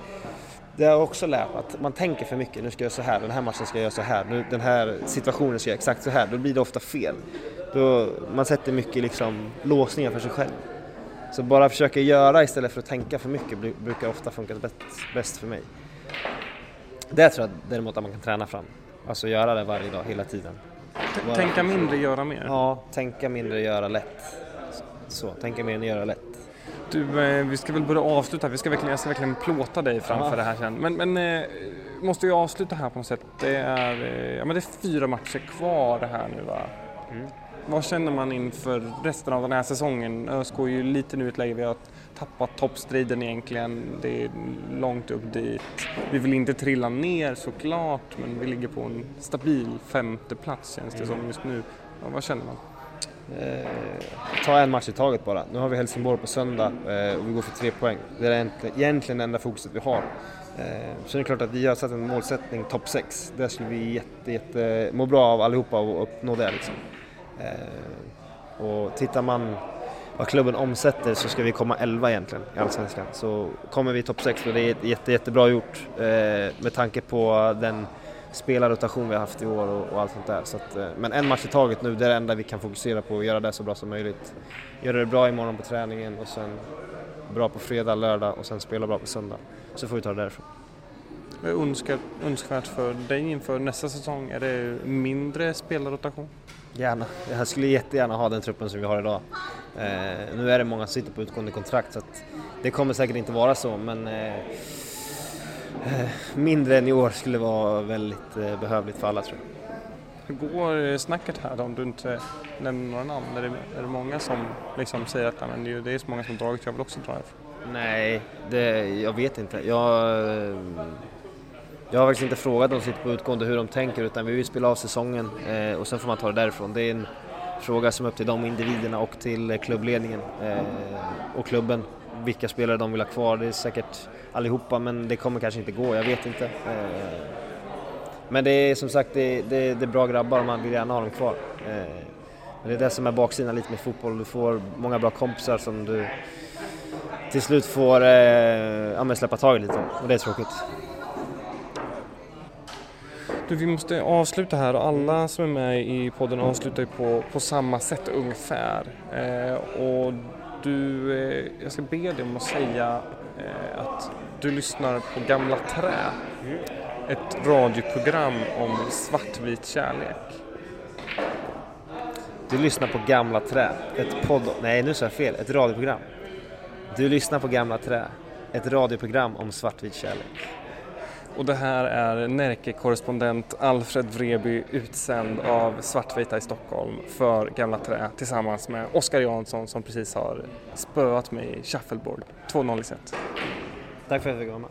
S4: det har jag också lärt mig, att man tänker för mycket. Nu ska jag göra så här, den här matchen ska jag göra så här, nu, den här situationen ska jag göra exakt så här. Då blir det ofta fel. Då, man sätter mycket liksom låsningar för sig själv. Så bara försöka göra istället för att tänka för mycket bru- brukar ofta funka bäst, bäst för mig. Det tror jag däremot att man kan träna fram. Alltså göra det varje dag, hela tiden. Bara-
S5: Tänka mindre, göra mer.
S4: Ja, tänka mindre, göra lätt. Så, tänka än göra lätt.
S5: Du, eh, vi ska väl börja avsluta. Vi ska verkligen, jag ska verkligen plåta dig framför
S4: Ja.
S5: det här sen. Men, men eh, måste ju avsluta här på något sätt. Det är, eh, ja, men det är fyra matcher kvar här nu va?
S4: Mm.
S5: Vad känner man inför resten av den här säsongen? ÖSK är ju lite nu i ett läge har tappat toppstriden egentligen. Det är långt upp dit. Vi vill inte trilla ner såklart, men vi ligger på en stabil femte plats känns det som just nu. Ja, vad känner man?
S4: Eh, ta en match i taget bara. Nu har vi Helsingborg på söndag eh, och vi går för tre poäng. Det är egentligen- det enda fokuset vi har. Eh, så det är klart att vi har satt en målsättning topp 6. Där skulle vi jätte, jätte, må bra av allihopa och uppnå det liksom. Eh, och tittar man vad klubben omsätter så ska vi komma 11 egentligen i Allsvenskan. Så kommer vi topp 6 och det är jätte, jättebra gjort eh, med tanke på den spelarrotation vi har haft i år och, och allt sånt där. Så att, eh, men en match i taget nu, det är det enda vi kan fokusera på och göra det så bra som möjligt. Göra det bra imorgon på träningen och sen bra på fredag, lördag och sen spela bra på söndag. Så får vi ta det därifrån.
S5: Vad är önskvärt, önskvärt för dig inför nästa säsong? Är det mindre spelarrotation?
S4: Gärna. Jag skulle jättegärna ha den truppen som vi har idag. Eh, nu är det många som sitter på utgående kontrakt så det kommer säkert inte vara så men eh, eh mindre än i år skulle vara väldigt eh, behövligt för alla tror jag.
S5: Hur går snacket här då, om du inte nämner några namn? Är det, är det många som liksom säger att men det, är, det är så många som dragit, jag vill också dra härifrån?
S4: Nej, det, jag vet inte. Jag, jag har faktiskt inte frågat de som sitter på utgående hur de tänker utan vi vill spela av säsongen eh, och sen får man ta det därifrån. Det är en fråga som är upp till de individerna och till eh, klubbledningen eh, och klubben vilka spelare de vill ha kvar. Det är säkert allihopa men det kommer kanske inte gå, jag vet inte. Eh, men det är som sagt det, det, det är bra grabbar och man vill gärna ha dem kvar. Eh, men det är det som är baksidan lite med fotboll, du får många bra kompisar som du till slut får eh, ja, släppa taget lite och det är tråkigt.
S5: Du, vi måste avsluta här och alla som är med i podden avslutar ju på, på samma sätt ungefär. Eh, och du, eh, jag ska be dig om att säga eh, att du lyssnar på Gamla Trä. Ett radioprogram om svartvit kärlek.
S4: Du lyssnar på Gamla Trä, ett podd... Nej, nu sa jag fel. Ett radioprogram. Du lyssnar på Gamla Trä, ett radioprogram om svartvit kärlek.
S5: Och det här är Närke-korrespondent Alfred Vreby utsänd av Svartvita i Stockholm för Gamla Trä tillsammans med Oskar Jansson som precis har spöat mig i shuffleboard. 2-0 i set.
S4: Tack för att jag fick vara med.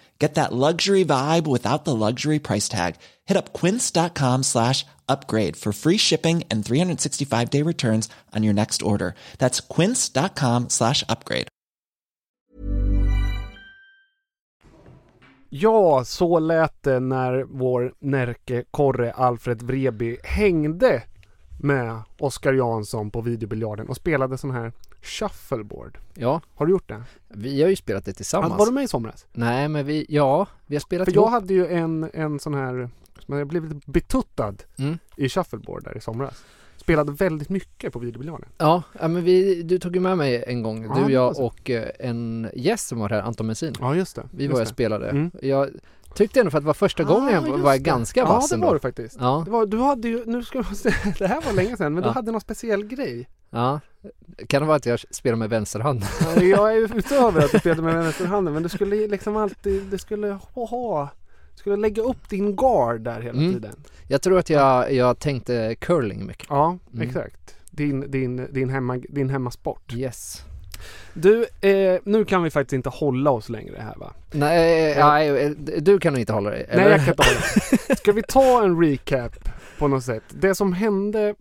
S6: Get that luxury vibe without the luxury price tag. Hit up quince.com slash upgrade for free shipping and 365 day returns on your next order. That's quince.com slash upgrade.
S2: Ja, så lät det när vår Närke-korre Alfred Vreby hängde med Oskar Jansson på videobiljarden och spelade sån här shuffleboard.
S3: Ja.
S2: Har du gjort det?
S3: Vi har ju spelat det tillsammans.
S2: Var du med i somras?
S3: Nej, men vi, ja, vi har spelat
S2: För jag hade ju en, en sån här, jag blev lite betuttad
S3: mm.
S2: i shuffleboard där i somras. Spelade väldigt mycket på videobiljarden.
S3: Ja, ja, men vi, du tog ju med mig en gång,
S2: Ja,
S3: du, jag och eh, en gäst som var här, Anton Messin.
S2: Ja, just det.
S3: Vi
S2: just
S3: var och spelade.
S2: Mm.
S3: Jag tyckte ändå för att det var första gången
S2: Ah,
S3: jag
S2: just
S3: var
S2: det.
S3: ganska
S2: Ja,
S3: vass
S2: det
S3: ändå.
S2: var du faktiskt.
S3: Ja,
S2: Det var, du hade ju, nu ska jag säga, <laughs> det här var länge sedan, men
S3: Ja.
S2: du hade någon speciell grej.
S3: ja. Kan det vara att jag spelar med vänsterhanden?
S2: Ja, Jag är ju <laughs> utöver att du spelade med vänsterhanden, men du skulle liksom alltid, du skulle ha, du skulle lägga upp din guard där hela
S3: Mm.
S2: tiden.
S3: Jag tror att jag, jag tänkte curling mycket.
S2: Ja,
S3: Mm.
S2: exakt. Din, din, din, hemma, din hemmasport.
S3: Yes.
S2: Du, eh, nu kan vi faktiskt inte hålla oss längre här va?
S3: Nej,
S2: Ja.
S3: nej, du kan nog inte hålla dig?
S2: Nej, jag kan inte hålla. <laughs> Ska vi ta en recap på något sätt? Det som hände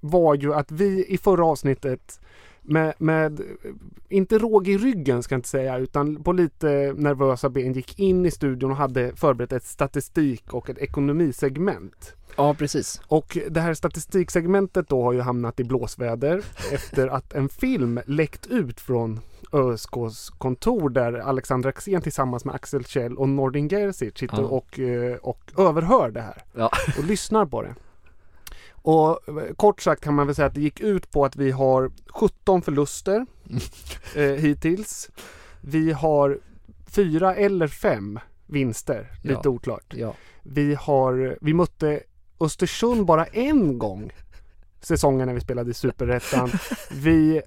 S2: var ju att vi i förra avsnittet med, med, inte råg i ryggen ska jag inte säga, utan på lite nervösa ben gick in i studion och hade förberett ett statistik och ett ekonomisegment.
S3: Ja, precis.
S2: Och det här statistiksegmentet då har ju hamnat i blåsväder <laughs> efter att en film läckt ut från ÖSKs kontor där Alexander Axén tillsammans med Axel Kjell och Nordin Gerzic sitter
S3: Ja.
S2: och, eh, och överhör det här
S3: Ja.
S2: och lyssnar på det. Och eh, kort sagt kan man väl säga att det gick ut på att vi har 17 förluster <laughs> eh, hittills. Vi har fyra eller fem vinster, lite
S3: Ja.
S2: oklart.
S3: Ja.
S2: Vi har, vi mötte Östersund bara en gång säsongen när vi spelade i Superettan. Vi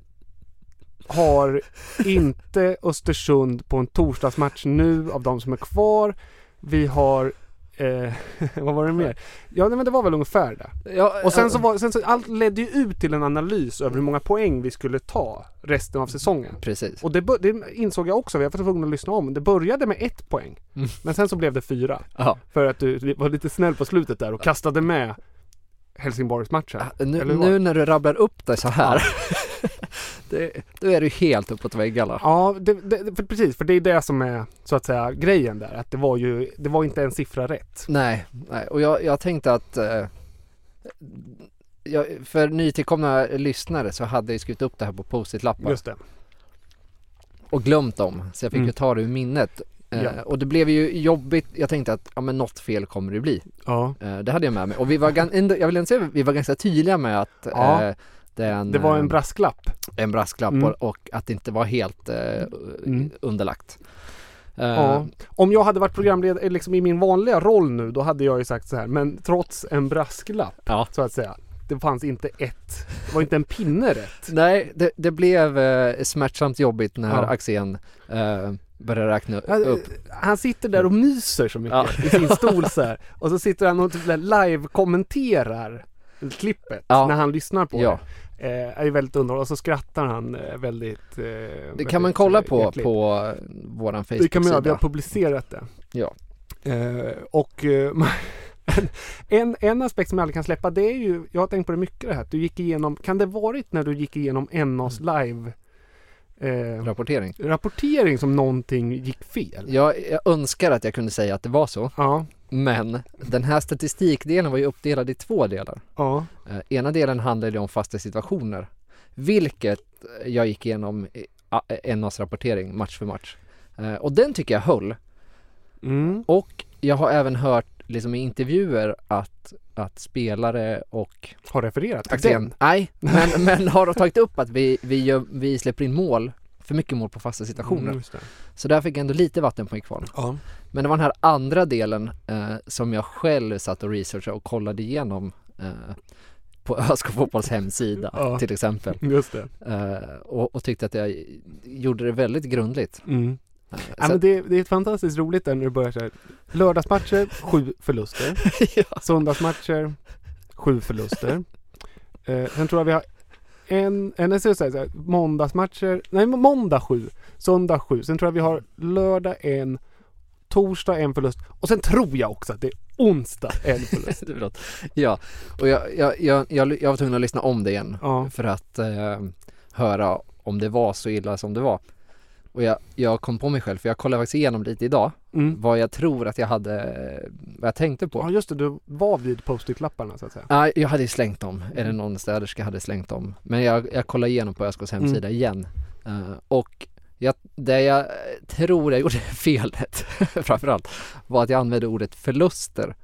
S2: har inte Östersund på en torsdagsmatch nu av de som är kvar. Vi har Eh, <laughs> vad var det mer? Ja men det var väl ungefär det.
S3: Ja,
S2: Och sen
S3: ja.
S2: så, var, sen så allt ledde ju ut till en analys över hur många poäng vi skulle ta resten av säsongen.
S3: Precis.
S2: Och det, det insåg jag också, jag var tvungen att lyssna om. Det började med ett poäng.
S3: Mm.
S2: Men sen så blev det fyra.
S3: Ja.
S2: För att du var lite snäll på slutet där och kastade med Helsingborgsmatchen.
S3: Nu,
S2: Eller hur var det?
S3: nu när du rabblar upp det så här. <laughs> det, då är du helt uppåt väggarna.
S2: Ja, det, det, för precis. För det är det som är så att säga grejen där. Att det var ju, det var inte en siffra rätt.
S3: Nej, nej. och jag, jag tänkte att eh, jag, för nytillkomna lyssnare så hade jag skrivit upp det här på post-it-lappar
S2: Just det.
S3: och glömt dem. Så jag fick
S2: Mm.
S3: ju ta det ur minnet. Eh,
S2: Ja.
S3: Och det blev ju jobbigt. Jag tänkte att ja, men något fel kommer det bli.
S2: Ja.
S3: Eh, det hade jag med mig. Och vi var, gan- jag vill ändå säga, vi var ganska tydliga med att
S2: Ja.
S3: Eh, den,
S2: Det var en
S3: eh,
S2: brasklapp.
S3: en brasklapp
S2: Mm.
S3: och, att det inte var helt eh,
S2: Mm.
S3: underlagt. Eh,
S2: Ja. Om jag hade varit programledare liksom i min vanliga roll nu, då hade jag ju sagt så här. Men trots en brasklapp,
S3: Ja.
S2: så att säga. Det fanns inte ett, det var inte en pinne rätt.
S3: Nej, det, det blev eh, smärtsamt jobbigt när
S2: Ja.
S3: Axén eh, började räkna upp.
S2: han sitter där och myser så mycket
S3: Ja.
S2: i sin stol <laughs> så här. Och så sitter han och typ live-kommenterar klippet
S3: Ja.
S2: när han lyssnar på
S3: Ja.
S2: det. Eh, är väldigt underhållande och så skrattar han eh, väldigt eh,
S3: Det kan man kolla på
S2: hjärtligt.
S3: på eh, våran
S2: Det kan man göra, vi
S3: Facebook-sida.
S2: har publicerat det.
S3: Ja.
S2: Eh, och eh, en, <laughs> en, en aspekt som jag aldrig kan släppa det är ju, jag har tänkt på det mycket det här, att du gick igenom, kan det varit när du gick igenom NAs live eh,
S3: Rapportering.
S2: rapportering som någonting gick fel?
S3: Jag, jag önskar att jag kunde säga att det var så.
S2: Ja,
S3: Men den här statistikdelen var ju uppdelad i två delar.
S2: ja,
S3: Eh, ena delen handlade om fasta situationer. Vilket eh, jag gick igenom i a- NAs rapportering match för match. Eh, och den tycker jag höll.
S2: mm,
S3: Och jag har även hört liksom i intervjuer att, att spelare och
S2: har refererat till den.
S3: nej, men, <laughs> men har tagit upp att vi, vi, gör, vi släpper in mål, för mycket mål på fasta situationer.
S2: Mm, just det.
S3: Så där fick jag ändå lite vatten på min kvarn.
S2: Ja.
S3: Men det var den här andra delen eh, som jag själv satt och researchade och kollade igenom eh, på <laughs> ÖSK Fotbolls hemsida
S2: Ja.
S3: till exempel.
S2: Just det.
S3: Eh, och, och tyckte att jag gjorde det väldigt grundligt.
S2: Mm. Ja, men det, det är fantastiskt roligt där när du börjar så här. Lördagsmatcher, sju förluster. <laughs> Söndagsmatcher, sju förluster. Eh, sen tror jag vi har en, en så så här, så här, måndagsmatcher, nej måndag sju, söndag sju. Sen tror jag vi har lördag en, torsdag en förlust och sen tror jag också att det är onsdag en förlust. <laughs>
S3: Ja, och jag, jag, jag, jag, jag var tvungen att lyssna om det igen
S2: Ja.
S3: för att eh, höra om det var så illa som det var. Och jag, jag kom på mig själv, för jag kollade faktiskt igenom lite idag
S2: Mm.
S3: vad jag tror att jag hade, vad jag tänkte på.
S2: Ja just det, du var vid post-it-lapparna så att säga.
S3: Nej, jag hade slängt dem, eller någon städerska hade slängt dem. Men jag, jag kollade igenom på ÖSKs hemsida igen. Eh, och jag, det jag tror jag gjorde <laughs> felet framförallt var att jag använde ordet förluster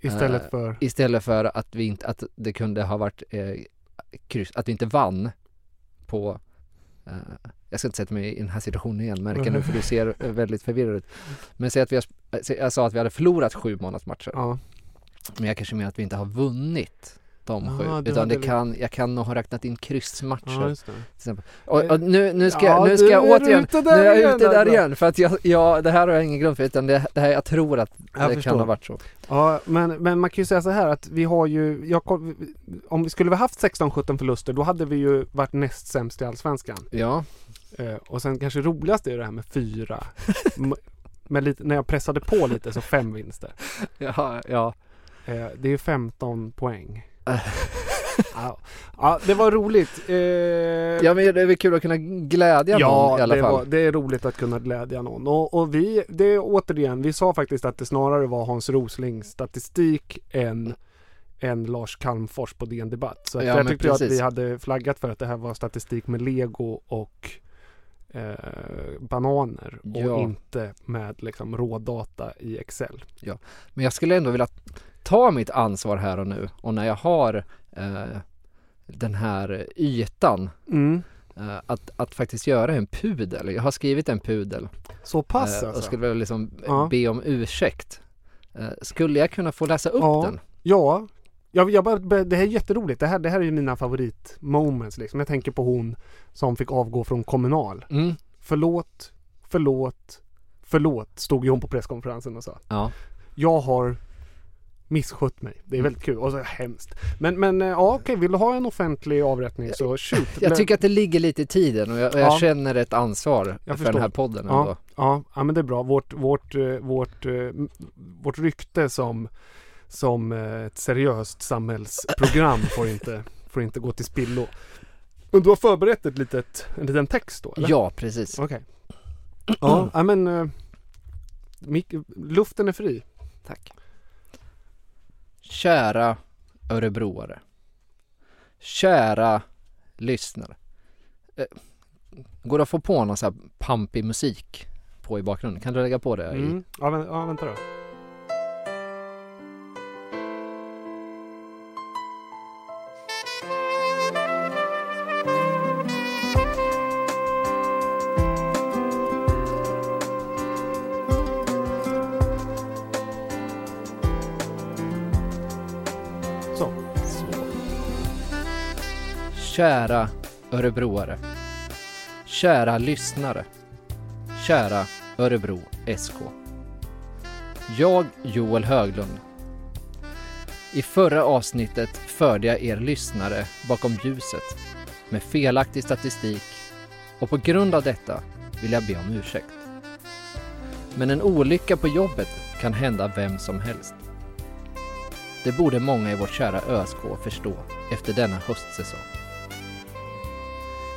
S2: Istället
S3: Eh,
S2: för,
S3: istället för att vi inte, att det kunde ha varit eh, kryss, att vi inte vann på eh, jag ska inte sätta mig i den här situationen igen märker nu för du ser eh, väldigt förvirrad ut. Men säg att vi har, jag sa att vi hade förlorat sju månadsmatcher.
S2: ja.
S3: Men jag kanske menar att vi inte har vunnit de
S2: Aha,
S3: sju. Utan det kan, jag kan nog ha räknat in
S2: ja
S3: kryssmatcher
S2: just det.
S3: Och, och nu, nu ska,
S2: Ja,
S3: nu ska jag återigen, nu är jag
S2: igen,
S3: ute där igen för att jag, jag, det här har jag ingen grund för utan det, det här, jag tror att
S2: Jag
S3: det
S2: förstår.
S3: kan ha varit så.
S2: Ja, men, men man kan ju säga så här att vi har ju, jag, om vi skulle ha haft 16-17 förluster då hade vi ju varit näst sämst i Allsvenskan.
S3: Ja,
S2: Uh, och sen kanske roligast är det här med fyra. Men med lite, när jag pressade på lite så fem vinster.
S3: ja, ja.
S2: Eh, det är ju 15 poäng. <laughs> ja. ja, det var roligt. Eh,
S3: Ja men det är väl kul att kunna glädja någon i alla
S2: det,
S3: fall.
S2: var, det är roligt att kunna glädja någon. Och, och vi, det är återigen, vi sa faktiskt att det snarare var Hans Roslings statistik än, än Lars Calmfors på DN Debatt. Så
S3: Ja,
S2: jag tyckte jag att
S3: precis.
S2: vi hade flaggat för att det här var statistik med lego och eh, bananer och
S3: Ja.
S2: inte med liksom rådata i Excel.
S3: Men jag skulle ändå vilja ta mitt ansvar här och nu och när jag har eh, den här ytan
S2: Mm.
S3: eh, att, att faktiskt göra en pudel. Jag har skrivit en pudel
S2: Så pass
S3: eh, och
S2: alltså?
S3: skulle väl liksom
S2: Ja.
S3: be om ursäkt. Eh, skulle jag kunna få läsa upp
S2: Ja.
S3: den?
S2: Ja, jag, jag bara, det här är jätteroligt. Det här, det här är ju mina favoritmoments liksom. Jag tänker på hon som fick avgå från Kommunal.
S3: Mm.
S2: Förlåt, förlåt, förlåt stod ju hon på presskonferensen och sa.
S3: Ja.
S2: Jag har misskött mig. Det är väldigt kul och så hemskt. Men, men eh, ja okej, vill du ha en offentlig avrättning så shoot.
S3: Jag tycker att det ligger lite i tiden och jag, och jag
S2: Ja.
S3: känner ett ansvar
S2: Jag
S3: för
S2: förstår.
S3: den här podden
S2: Ja,
S3: ändå.
S2: ja, ja men det är bra. Vårt, vårt, eh, vårt, eh, vårt rykte som, som ett seriöst samhällsprogram får inte, får inte gå till spillo. Men du har förberett ett litet, en liten text då? Eller?
S3: Ja, precis.
S2: Okej. Ja, ja, men luften är fri.
S3: Tack. Kära örebroare. Kära lyssnare. Eh, går det att få på någon sån här pampig musik på i bakgrunden? Kan du lägga på det?
S2: Mm. I... ja, vänta då.
S3: Kära örebroare. Kära lyssnare. Kära Örebro SK. Jag, Joel Höglund. I förra avsnittet förde jag er lyssnare bakom ljuset med felaktig statistik och på grund av detta vill jag be om ursäkt. Men en olycka på jobbet kan hända vem som helst. Det borde många i vårt kära ÖSK förstå efter denna höstsäsong.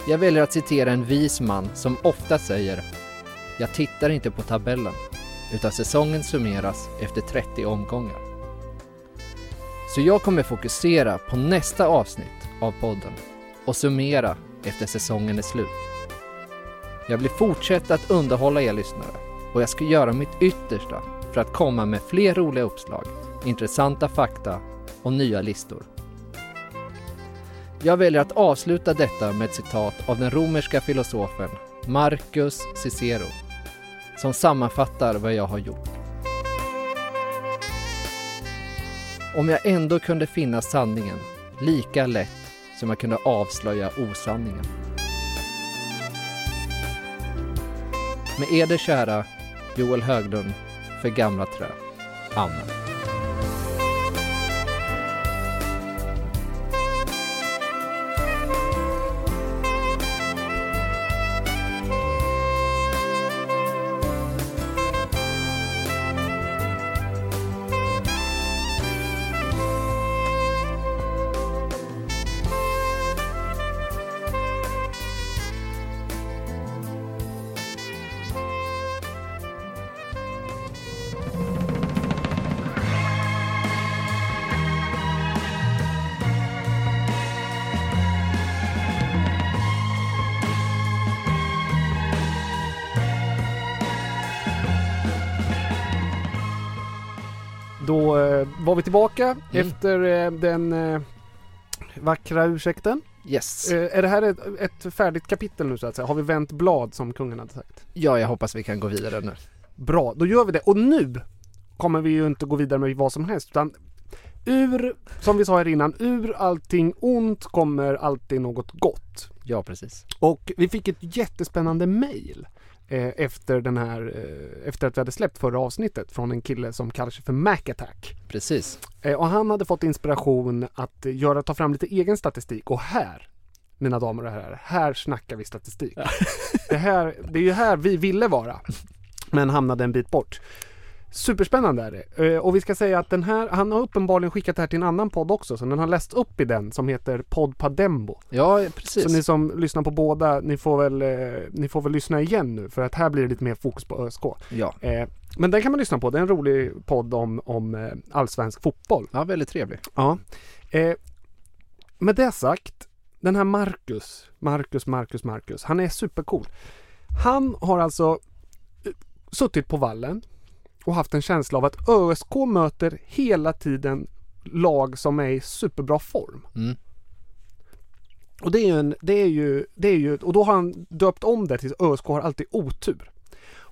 S3: Jag väljer att citera en vis man som ofta säger “Jag tittar inte på tabellen, utan säsongen summeras efter 30 omgångar”. Så jag kommer fokusera på nästa avsnitt av podden och summera efter säsongen är slut. Jag vill fortsätta att underhålla er lyssnare och jag ska göra mitt yttersta för att komma med fler roliga uppslag, intressanta fakta och nya listor. Jag väljer att avsluta detta med ett citat av den romerska filosofen Marcus Cicero som sammanfattar vad jag har gjort. Om jag ändå kunde finna sanningen lika lätt som jag kunde avslöja osanningen. Med eder kära Joel Höglund för Gamla Trä. Amen.
S2: Då eh, var vi tillbaka
S3: Mm.
S2: efter eh, den eh, vackra ursäkten.
S3: Yes.
S2: Är det här ett, ett färdigt kapitel nu så att säga? Har vi vänt blad som kungen hade sagt?
S3: Ja, jag hoppas vi kan gå vidare nu.
S2: Bra, då gör vi det. Och nu kommer vi ju inte gå vidare med vad som helst utan ur, som vi sa här innan, ur allting ont kommer alltid något gott.
S3: Ja, precis.
S2: Och vi fick ett jättespännande mail efter den här, eh, efter att vi hade släppt förra avsnittet från en kille som kallar sig för Mac Attack.
S3: Precis.
S2: Eh, och han hade fått inspiration att eh, göra, ta fram lite egen statistik och här mina damer och herrar, här snackar vi statistik. Det, här, det är ju här vi ville vara, men hamnade en bit bort. Superspännande är det. Eh, och vi ska säga att den här, han har uppenbarligen skickat det här till en annan podd också. Så den har läst upp i den som heter Podd Padembo.
S3: Ja, precis.
S2: Så ni som lyssnar på båda, ni får, väl, eh, ni får väl lyssna igen nu för att här blir det lite mer fokus på ÖSK.
S3: Ja.
S2: Eh, men den kan man lyssna på. Det är en rolig podd om, om allsvensk fotboll.
S3: ja, väldigt trevlig.
S2: Ja. Eh, med det sagt, den här Marcus, Marcus, Marcus, Marcus, han är supercool. Han har alltså suttit på vallen och haft en känsla av att ÖSK möter hela tiden lag som är i superbra form.
S3: Mm.
S2: Och det är ju en, det är ju, det är ju, och då har han döpt om det till ÖSK har alltid otur.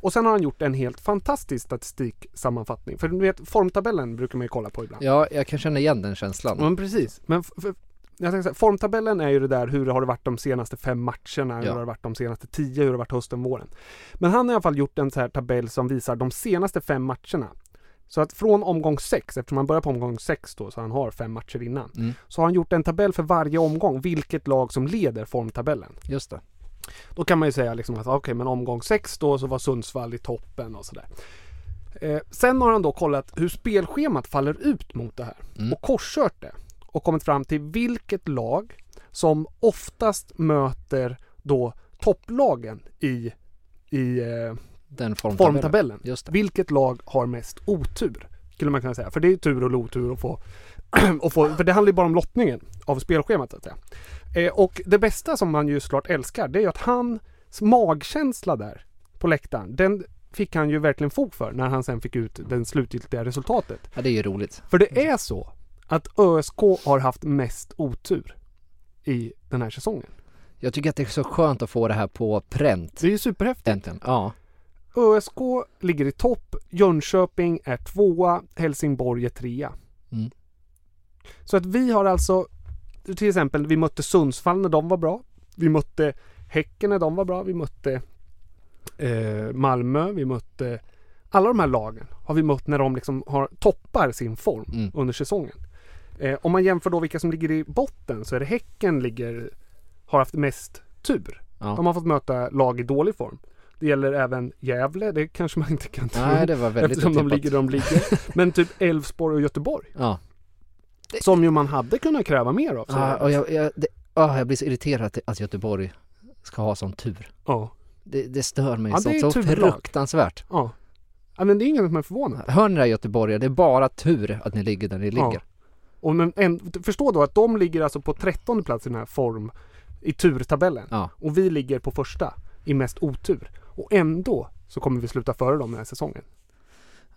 S2: Och sen har han gjort en helt fantastisk statistiksammanfattning. För du vet, formtabellen brukar man ju kolla på ibland.
S3: Ja, jag kan känna igen den känslan.
S2: Men precis. Men jag tänkte så här, formtabellen är ju det där hur har det varit de senaste fem matcherna, hur
S3: Ja.
S2: har det varit de senaste tio, hur har det varit hösten, våren. Men han har i alla fall gjort en så här tabell som visar de senaste fem matcherna. Så att från omgång sex, eftersom han börjar på omgång sex då, så han har fem matcher innan.
S3: Mm.
S2: Så har han gjort en tabell för varje omgång, vilket lag som leder formtabellen.
S3: Just det.
S2: Då kan man ju säga liksom att okej, men omgång sex då så var Sundsvall i toppen och sådär. Eh, sen har han då kollat hur spelschemat faller ut mot det här
S3: Mm.
S2: och korskört det och kommit fram till vilket lag som oftast möter då topplagen i, i eh,
S3: Den formtabellen.
S2: formtabellen. Vilket lag har mest otur? Skulle man kunna säga. För det är tur och otur att få, <clears throat> att få för det handlar ju bara om lottningen av spelschemat så att säga. Eh, och det bästa som man ju såklart älskar det är ju att hans magkänsla där på läktaren, den fick han ju verkligen fog för när han sen fick ut det slutgiltiga resultatet.
S3: Ja, det är ju roligt.
S2: För det är så att ÖSK har haft mest otur i den här säsongen.
S3: Jag tycker att det är så skönt att få det här på pränt.
S2: Det är ju superhäftigt.
S3: Äntligen. Ja.
S2: ÖSK ligger i topp, Jönköping är tvåa, Helsingborg är trea.
S3: Mm.
S2: Så att vi har alltså, till exempel, vi mötte Sundsvall när de var bra. Vi mötte Häcken när de var bra. Vi mötte eh, Malmö, vi mötte alla de här lagen har vi mött när de liksom har toppar sin form
S3: Mm.
S2: under säsongen. Eh, om man jämför då vilka som ligger i botten så är det Häcken ligger, har haft mest tur.
S3: Ja.
S2: De har fått möta lag i dålig form. Det gäller även Gävle, det kanske man inte kan tro.
S3: Nej, det var väldigt
S2: Eftersom de ligger där de ligger. <laughs> Men typ Elfsborg och Göteborg.
S3: Ja.
S2: Som ju man hade kunnat kräva mer av.
S3: Ja, och jag, jag, det, ah, jag blir så irriterad att, Göteborg ska ha sån tur.
S2: ja.
S3: Det, det stör mig
S2: Ja, det
S3: så, fruktansvärt.
S2: ja. Ja men det är inget som är förvånad.
S3: Hör ni det här Göteborg? Det är bara tur att ni ligger där ni ligger.
S2: Och men en, förstå då att de ligger alltså på trettonde plats i den här form i turtabellen.
S3: Ja.
S2: Och vi ligger på första i mest otur. Och ändå så kommer vi sluta före dem den här säsongen.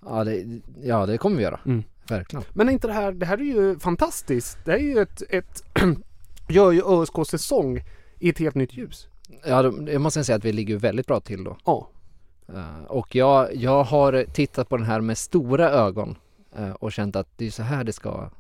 S3: Ja, det, ja, det kommer vi göra.
S2: Mm.
S3: Verkligen.
S2: Men är inte det här, det här är ju fantastiskt. Det är ju ett, ett <clears throat> gör ju ÖSKs säsong i ett helt nytt ljus.
S3: Ja, jag måste säga att vi ligger väldigt bra till då.
S2: Ja.
S3: Eh, och jag, jag har tittat på den här med stora ögon eh, och känt att det är så här det ska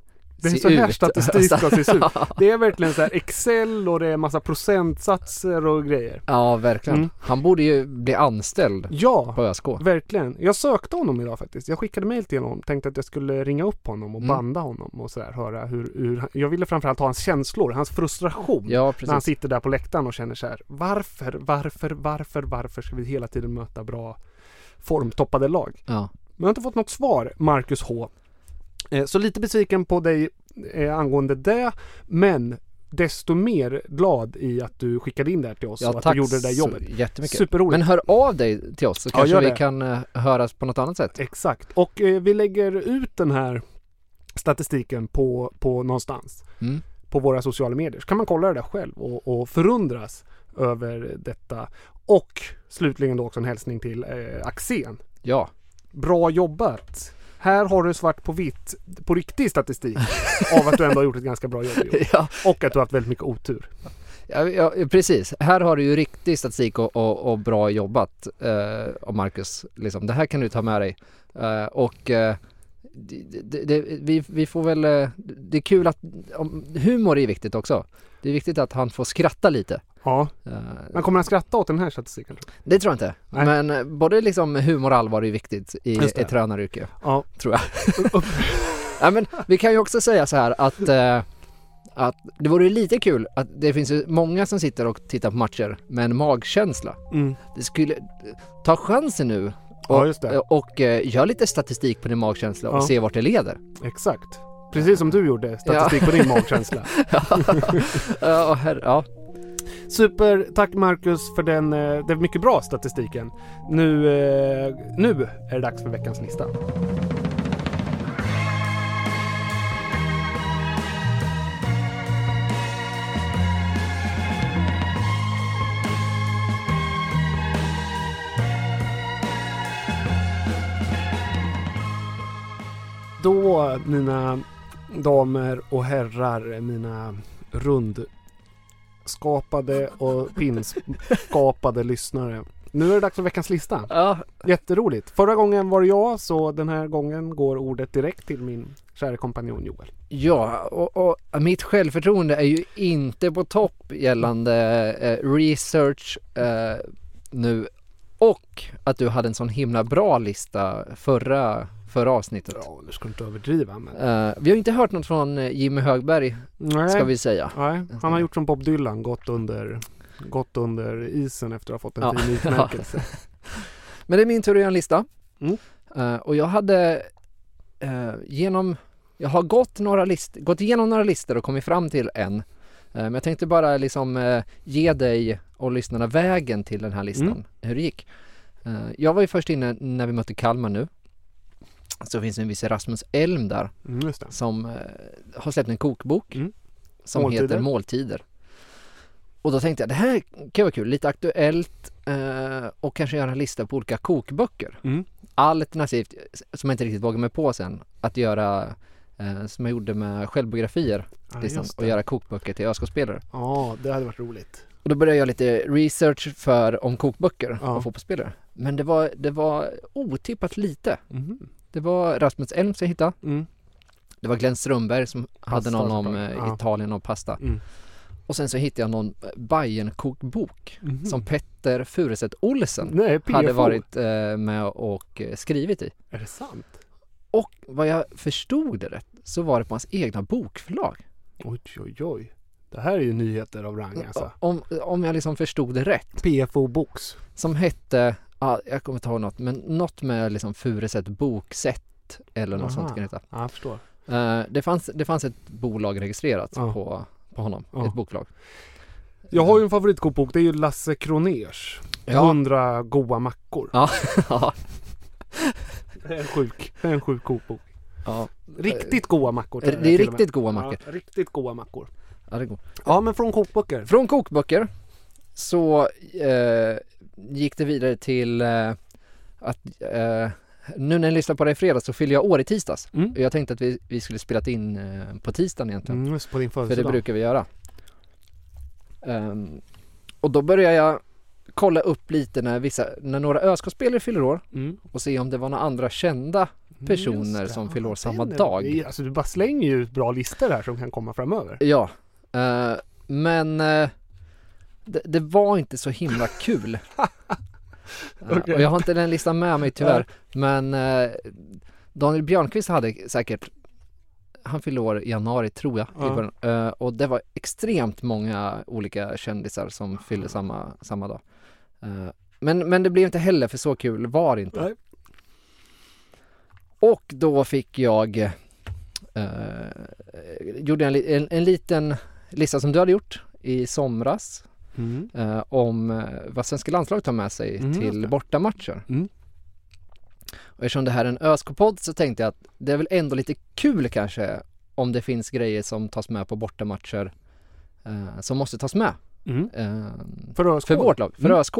S2: Det är så här statistik ska se ut. Det är verkligen så här Excel och det är massa procentsatser och grejer.
S3: Ja, verkligen.
S2: Mm.
S3: Han borde ju bli anställd
S2: Ja,
S3: på ÖSK.
S2: verkligen. Jag sökte honom idag faktiskt. Jag skickade mail till honom. Tänkte att jag skulle ringa upp honom och
S3: Mm.
S2: banda honom och sådär. Höra hur, hur Jag ville framförallt ha hans känslor, hans frustration.
S3: Ja,
S2: När han
S3: precis.
S2: sitter där på läktaren och känner så här. Varför, varför, varför, varför ska vi hela tiden möta bra formtoppade lag?
S3: Ja.
S2: Men jag har inte fått något svar, Marcus H. Eh, Så lite besviken på dig eh, angående det. Men desto mer glad i att du skickade in det här till oss och att du gjorde det där jobbet.
S3: jättemycket.
S2: Superroligt.
S3: Men hör av dig till oss så
S2: Ja,
S3: kanske vi kan uh, höras på något annat sätt.
S2: Exakt. Och eh, vi lägger ut den här statistiken på, på någonstans.
S3: Mm.
S2: På våra sociala medier. Så kan man kolla det där själv och, och förundras över detta. Och slutligen då också en hälsning till eh, Axén.
S3: Ja,
S2: Bra jobbat! Här har du svart på vitt på riktig statistik av att du ändå har gjort ett ganska bra jobb i år. <laughs>
S3: ja,
S2: Och att du har haft väldigt mycket otur.
S3: ja, ja precis. Här har du ju riktig statistik och, och, och bra jobbat uh, av Marcus. Liksom. Det här kan du ta med dig. Eh, och eh, det, det, vi, vi får väl, eh, det är kul att, humor är viktigt också. Det är viktigt att han får skratta lite.
S2: Ja,
S3: Eh,
S2: men kommer han skratta åt den här statistiken?
S3: det tror jag inte.
S2: Nej.
S3: Men eh, både liksom humor och allvar är viktigt i ett tränaryrke.
S2: Ja.
S3: tror jag. <laughs> ja, men vi kan ju också säga så här att, eh, att det vore lite kul att det finns ju många som sitter och tittar på matcher med en magkänsla.
S2: Mm.
S3: Det skulle, ta chansen nu
S2: Ja,
S3: Och,
S2: det.
S3: och eh, gör lite statistik på din magkänsla och
S2: Ja.
S3: se vart det leder.
S2: Exakt. Precis som du gjorde, statistik på din magkänsla. <laughs>
S3: ja, och <laughs> ja.
S2: Super, tack Marcus för den, eh, den mycket bra statistiken. Nu, eh, nu är det dags för veckans lista. Då, mina damer och herrar, mina rund rundskapade och pinskapade lyssnare. Nu är det dags för veckans lista.
S3: ja.
S2: Jätteroligt. Förra gången var det jag, så den här gången går ordet direkt till min kära kompanjon Joel.
S3: Ja, och, och mitt självförtroende är ju inte på topp gällande eh, research eh, nu och att du hade en sån himla bra lista förra, förra avsnittet.
S2: Ja, nu ska du inte överdriva men...
S3: Eh, vi har inte hört något från eh, Jimmy Högberg
S2: Nej.
S3: ska vi säga.
S2: Nej, han har gjort som Bob Dylan, gått under, gått under isen efter att ha fått en
S3: Ja.
S2: fin <laughs> utmärkelse. <laughs>
S3: Men det är min tur att göra en lista.
S2: Mm.
S3: Eh, och jag hade eh, genom, jag har gått, några list, gått igenom några listor och kommit fram till en. Men jag tänkte bara liksom ge dig och lyssnarna vägen till den här listan,
S2: Mm.
S3: hur det gick. Jag var ju först inne när vi mötte Kalmar nu. Så finns det en viss Rasmus Elm där
S2: Mm,
S3: som eh, har släppt en kokbok
S2: Mm.
S3: som
S2: Måltider.
S3: heter Måltider. Och då tänkte jag det här kan vara kul, lite aktuellt eh, och kanske göra en lista på olika kokböcker.
S2: Mm.
S3: Alternativt, som jag inte riktigt vågar mig på sen, att göra eh, som jag gjorde med självbiografier
S2: Ja,
S3: listan,
S2: just
S3: och göra kokböcker till ÖSK-spelare.
S2: Ja, det hade varit roligt.
S3: Och då började jag göra lite research för om kokböcker
S2: Ja.
S3: och fotbollsspelare. Men det var, det var otippat lite.
S2: Mhm.
S3: Det var Rasmus Elm som jag hittade.
S2: Mm.
S3: Det var Glenn Strömberg som hade någon om eh,
S2: Ja.
S3: Italien och pasta.
S2: Mm.
S3: Och sen så hittade jag någon bayern kokbok
S2: Mhm.
S3: som Petter Furuset Olsen
S2: Nej,
S3: hade varit eh, med och eh, skrivit i.
S2: Är det sant?
S3: Och vad jag förstod det rätt så var det på hans egna bokförlag.
S2: Oj, oj, oj. Det här är ju nyheter av rang alltså.
S3: Om, om jag liksom förstod det rätt.
S2: PFO Books.
S3: Som hette, ja, jag kommer inte ihåg något, men något med liksom Furuset boksätt eller något sånt
S2: Aha.
S3: kan det heta.
S2: Ja, jag förstår.
S3: Eh, det, fanns, det fanns ett bolag registrerat
S2: Ja.
S3: på, på honom,
S2: Ja.
S3: ett bokförlag.
S2: Jag har ju en favoritkokbok, det är ju Lasse Kroners.
S3: Ja.
S2: 100 goa mackor. <laughs>
S3: Ja,
S2: Det är en sjuk, det är en sjuk kokbok.
S3: ja.
S2: Riktigt goa mackor.
S3: Det är riktigt goda mackor.
S2: Ja, riktigt goa mackor.
S3: ja det går.
S2: Ja, men från kokböcker.
S3: Från kokböcker så eh, gick det vidare till eh, att eh, nu när jag lyssnade på det i fredags så fyllde jag år i tisdags.
S2: Mm.
S3: Jag tänkte att vi, vi skulle spelat in eh, på tisdagen egentligen.
S2: Mm, på din
S3: För det
S2: födelsedag.
S3: brukar vi göra. Ehm, och då började jag kolla upp lite när vissa, när några ÖSK-spelare fyller år
S2: Mm.
S3: och se om det var några andra kända personer
S2: Just det.
S3: som fyller år samma
S2: är-
S3: dag.
S2: Alltså du bara slänger ju ut bra listor här som kan komma framöver.
S3: Ja, eh, men eh, det, det var inte så himla kul. <laughs> Eh,
S2: Okej.
S3: Och jag har inte den listan med mig tyvärr. Men eh, Daniel Björnqvist hade säkert, han fyllde år i januari tror jag.
S2: Ja.
S3: Eh, och det var extremt många olika kändisar som fyllde samma, samma dag. Eh, men, men det blev inte heller för så kul var det inte.
S2: Nej.
S3: Och då fick jag eh, gjorde en, en, en liten lista som du hade gjort i somras
S2: Mm.
S3: eh, om eh, vad svenska landslaget tar med sig
S2: Mm,
S3: till bortamatcher.
S2: Mm.
S3: Och eftersom det här är en ÖSK-podd så tänkte jag att det är väl ändå lite kul kanske om det finns grejer som tas med på bortamatcher eh, som måste tas med
S2: Mm.
S3: eh,
S2: För ÖSK?
S3: för vårt lag, för
S2: Mm.
S3: ÖSK.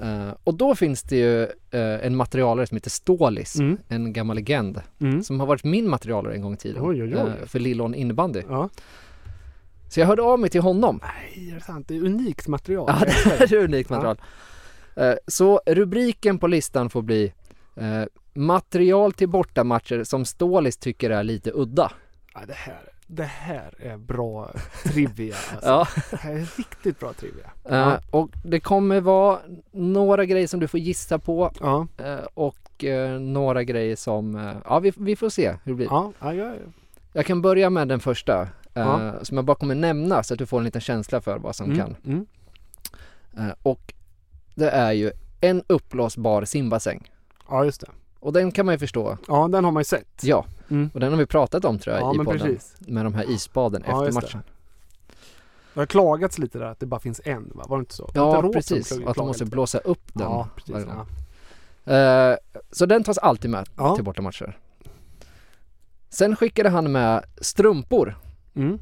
S3: Eh, och då finns det ju eh, en materialare som heter Stålis,
S2: Mm.
S3: en gammal legend,
S2: Mm.
S3: som har varit min materialare en gång i tiden
S2: Oj, oj, oj.
S3: eh, för Lillån innebandy.
S2: Ja.
S3: Så jag hörde av mig till honom.
S2: Nej, är det sant? Det är unikt material. <laughs>
S3: Ja, det är unikt material. Eh, Så rubriken på listan får bli eh, Material till bortamatcher som Stålis tycker är lite udda.
S2: Ja, det, här, det här är bra trivia. <laughs> Alltså.
S3: Ja.
S2: Det här är riktigt bra trivia.
S3: Eh,
S2: Ja.
S3: Och det kommer vara några grejer som du får gissa på
S2: Ja,
S3: eh, och några grejer som, ja vi, vi får se hur det blir.
S2: ja, ja, ja.
S3: Jag kan börja med den första eh,
S2: Ja.
S3: som jag bara kommer nämna så att du får en liten känsla för vad som
S2: Mm,
S3: kan.
S2: Mm.
S3: Eh, och det är ju en uppblåsbar simbassäng.
S2: Ja, just det.
S3: Och den kan man ju förstå.
S2: Ja, den har man ju sett.
S3: Ja,
S2: Mm.
S3: och den har vi pratat om tror jag
S2: Ja,
S3: i
S2: men
S3: podden.
S2: precis.
S3: Med de här isbaden efter
S2: just det.
S3: matchen.
S2: Det har klagats lite där att det bara finns en va? Var det inte så? Det
S3: Ja,
S2: inte
S3: precis. att de måste
S2: lite?
S3: blåsa upp den.
S2: Ja, precis. Ja.
S3: Eh, så den tas alltid med
S2: Ja.
S3: till bortamatcher. Sen skickade han med strumpor.
S2: Mm.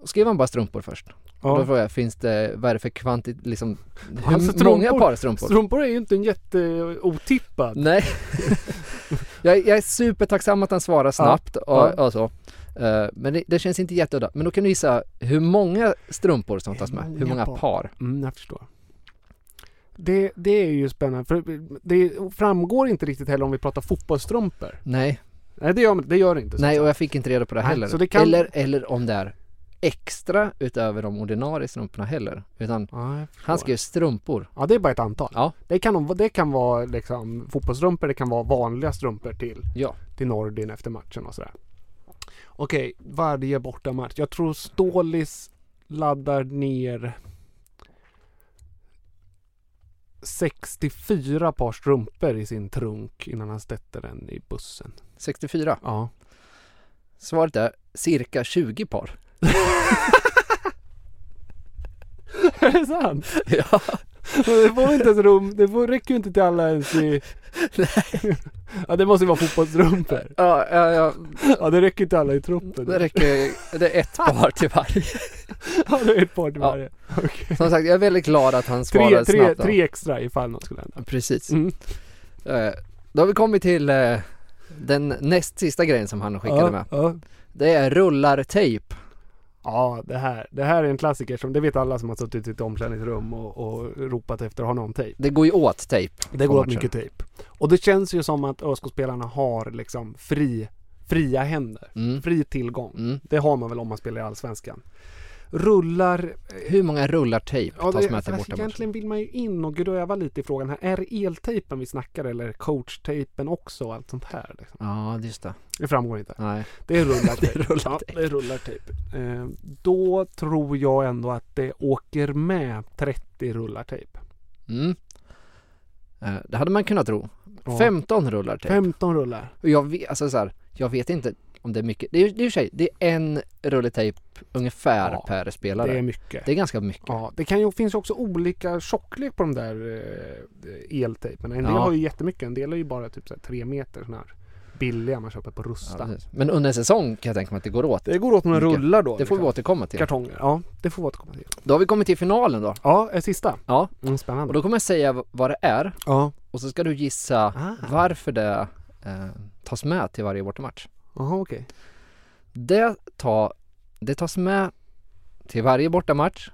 S3: Och skrev han bara strumpor först. Och då
S2: Ja.
S3: frågade jag, finns det, vad är det för kvantitet, liksom, hur
S2: Alltså,
S3: många
S2: strumpor-
S3: par strumpor?
S2: Strumpor är ju inte en jätteotippad.
S3: Nej. <laughs> jag, jag är supertacksam att han svarar snabbt och,
S2: ja.
S3: och så. Eh, men det, det känns inte jätteudda. Men då kan du gissa hur många strumpor som tas med? Hur många par?
S2: Mm, jag förstår. Det, det är ju spännande för det framgår inte riktigt heller om vi pratar fotbollsstrumpor.
S3: Nej,
S2: Nej det gör det gör inte.
S3: nej och jag fick inte reda på det
S2: Nej,
S3: heller.
S2: så det kan-
S3: eller, eller om det är extra utöver de ordinarie strumporna heller. Utan
S2: Ja,
S3: han skrev strumpor.
S2: Ja det är bara ett antal.
S3: Ja.
S2: Det kan, det kan vara liksom fotbollsstrumpor, det kan vara vanliga strumpor till,
S3: Ja.
S2: till Nordin efter matchen och sådär. Okej, varje bortamatch. Jag tror Stålis laddar ner 64 par strumpor i sin trunk innan han sätter den i bussen.
S3: 64.
S2: Ja.
S3: Svaret är cirka 20 par. <laughs>
S2: Är det sant?
S3: ja.
S2: Det får inte ens rum, det får, räcker ju inte till alla ens i... <laughs> ja det måste ju vara fotbollsstrumpor.
S3: Ja, ja, ja,
S2: Ja det räcker inte alla i truppen.
S3: det räcker, det är ett par till varje. <laughs>
S2: Ja det är ett par till
S3: Ja.
S2: varje. Okej.
S3: Som sagt, jag är väldigt glad att han
S2: Tre,
S3: svarade
S2: tre,
S3: snabbt. då.
S2: tre extra ifall något skulle hända.
S3: Precis.
S2: Mm.
S3: Eh, Då har vi kommit till eh, den näst sista grejen som han skickade
S2: Ja,
S3: med.
S2: ja.
S3: Det är rullartejp.
S2: Ja det, här, det här är en klassiker som det vet alla som har suttit i ett omklädningsrum och, och ropat efter att ha någon tejp.
S3: Det går ju åt tejp.
S2: Det går åt mycket tejp. Och det känns ju som att ÖSK-spelarna har liksom fri, fria händer.
S3: Mm.
S2: Fri tillgång.
S3: Mm.
S2: Det har man väl om man spelar i Allsvenskan. Rullar
S3: Hur många rullar tejp
S2: Ja,
S3: tas med till
S2: alltså,
S3: bortamatchen?
S2: egentligen vill man ju in och gröva lite i frågan här. Är det eltejpen vi snackar eller coachtejpen också och allt sånt här? Liksom?
S3: Ja, just det.
S2: Det framgår inte.
S3: Nej.
S2: Det är rullartejp. <laughs>
S3: Det är rullartejp.
S2: Ja, det är rullartejp. Eh, då tror jag ändå att det åker med 30 rullartejp.
S3: Mm. Eh, Det hade man kunnat tro.
S2: Ja.
S3: 15 rullar tejp.
S2: 15 rullar.
S3: Och jag vet, alltså så här, jag vet inte om det är mycket. Det är, det är i och för sig, det är en rulle tejp ungefär
S2: Ja,
S3: per spelare.
S2: Det är mycket.
S3: Det är ganska mycket.
S2: Ja, det kan ju, finns också olika tjocklek på de där eh, eltejperna. En del
S3: Ja.
S2: har ju jättemycket, en del är ju bara typ så 3 meter sådana här billiga man köper på
S3: Ja,
S2: Rusta.
S3: precis. Men under en säsong kan jag tänka mig att det går åt.
S2: det går åt några rullar då.
S3: Det får vi
S2: liksom.
S3: återkomma till.
S2: Kartonger, ja det får vi återkomma till.
S3: Då har vi kommit till finalen då.
S2: Ja, en sista.
S3: Ja.
S2: Mm, spännande.
S3: Och då kommer jag säga vad det är
S2: Ja.
S3: och så ska du gissa
S2: Ah.
S3: varför det eh, tas med till varje bortamatch.
S2: Jaha okej.
S3: Det, tar, det tas med till varje bortamatch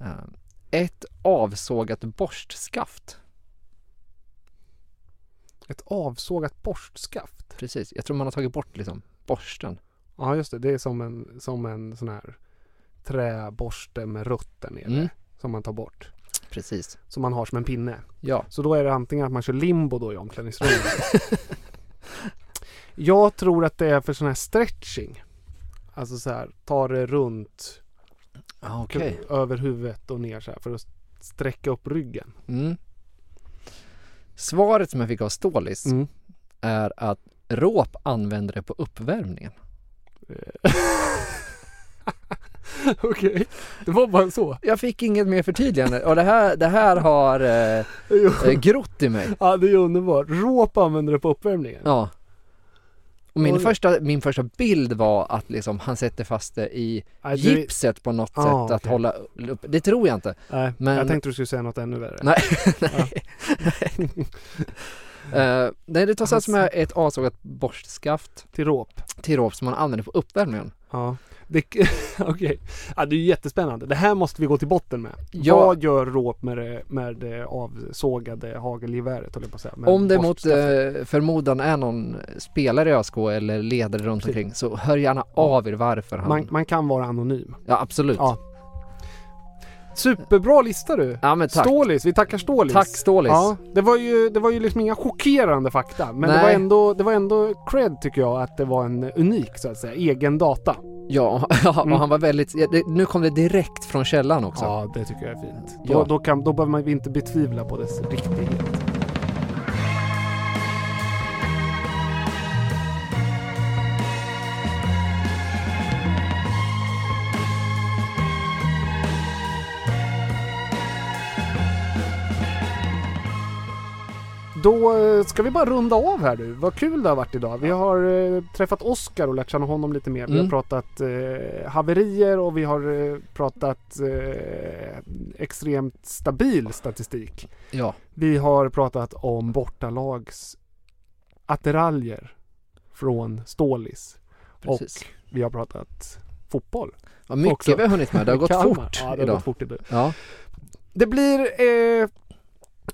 S3: eh, ett avsågat borstskaft.
S2: Ett avsågat borstskaft.
S3: Precis, jag tror man har tagit bort liksom borsten.
S2: Ja just det, det är som en, som en sån här träborste med rötter nere.
S3: Mm.
S2: Som man tar bort.
S3: Precis.
S2: Som man har som en pinne.
S3: Ja.
S2: Så då är det antingen att man kör limbo då i omklädningsrummet. <laughs> Jag tror att det är för sån här stretching. Alltså så här, ta det runt
S3: Ah, Okej.
S2: över huvudet och ner så här för att sträcka upp ryggen.
S3: Mm. Svaret som jag fick av Stålis
S2: Mm.
S3: är att Råp använder det på uppvärmningen. <laughs>
S2: Okej, det var bara så.
S3: Jag fick inget mer förtydligande och det här, det här har eh, <laughs> eh, grott i mig.
S2: Ja det är underbart. Råp använder det på uppvärmningen.
S3: Ja. Och min
S2: Oj.
S3: första, min första bild var att liksom han sätter fast det i
S2: Nej, det-
S3: gipset på något
S2: Ah,
S3: sätt att
S2: okej.
S3: hålla upp. Det tror jag inte.
S2: Nej,
S3: Men-
S2: jag tänkte du skulle säga något ännu värre.
S3: Nej, <laughs> nej. <laughs> Eh, nej, det tas alltså med ett avsågat borstskaft
S2: Till råp.
S3: till råp som man använder på uppvärmningen.
S2: Ja. <laughs> Okej. Ja, det är jättespännande. Det här måste vi gå till botten med.
S3: Ja.
S2: Vad gör råp med det, med det avsågade hagelgeväret jag på att säga. Med
S3: Om det mot eh, förmodan är någon spelare i ÖSK eller ledare runt
S2: Precis.
S3: omkring så hör gärna av er varför han...
S2: man, man kan vara anonym.
S3: Ja absolut.
S2: Ja. Superbra lista du!
S3: Ja, men tack.
S2: Stålis, vi tackar Stålis.
S3: Tack Stålis.
S2: Ja, det var ju, det var ju liksom inga chockerande fakta. Men det var, ändå, det var ändå cred tycker jag att det var en unik så att säga, egen data.
S3: Ja, <laughs> ja
S2: Mm.
S3: och han var väldigt, det, nu kom det direkt från källan också.
S2: Ja, det tycker jag är fint. Då,
S3: Ja.
S2: då, kan, då behöver man inte betvivla på dess riktighet. Då eh, ska vi bara runda av här du. Vad kul det har varit idag. Vi har eh, träffat Oskar och lärt känna honom lite mer. Vi har
S3: Mm.
S2: pratat eh, haverier och vi har eh, pratat eh, extremt stabil statistik.
S3: Ja,
S2: Vi har pratat om bortalags attiraljer från Stålis.
S3: precis.
S2: Och vi har pratat fotboll.
S3: Vad mycket
S2: också.
S3: vi har hunnit med, det har gått fort
S2: Ja, det har
S3: idag.
S2: gått fort idag.
S3: Ja.
S2: Det blir eh,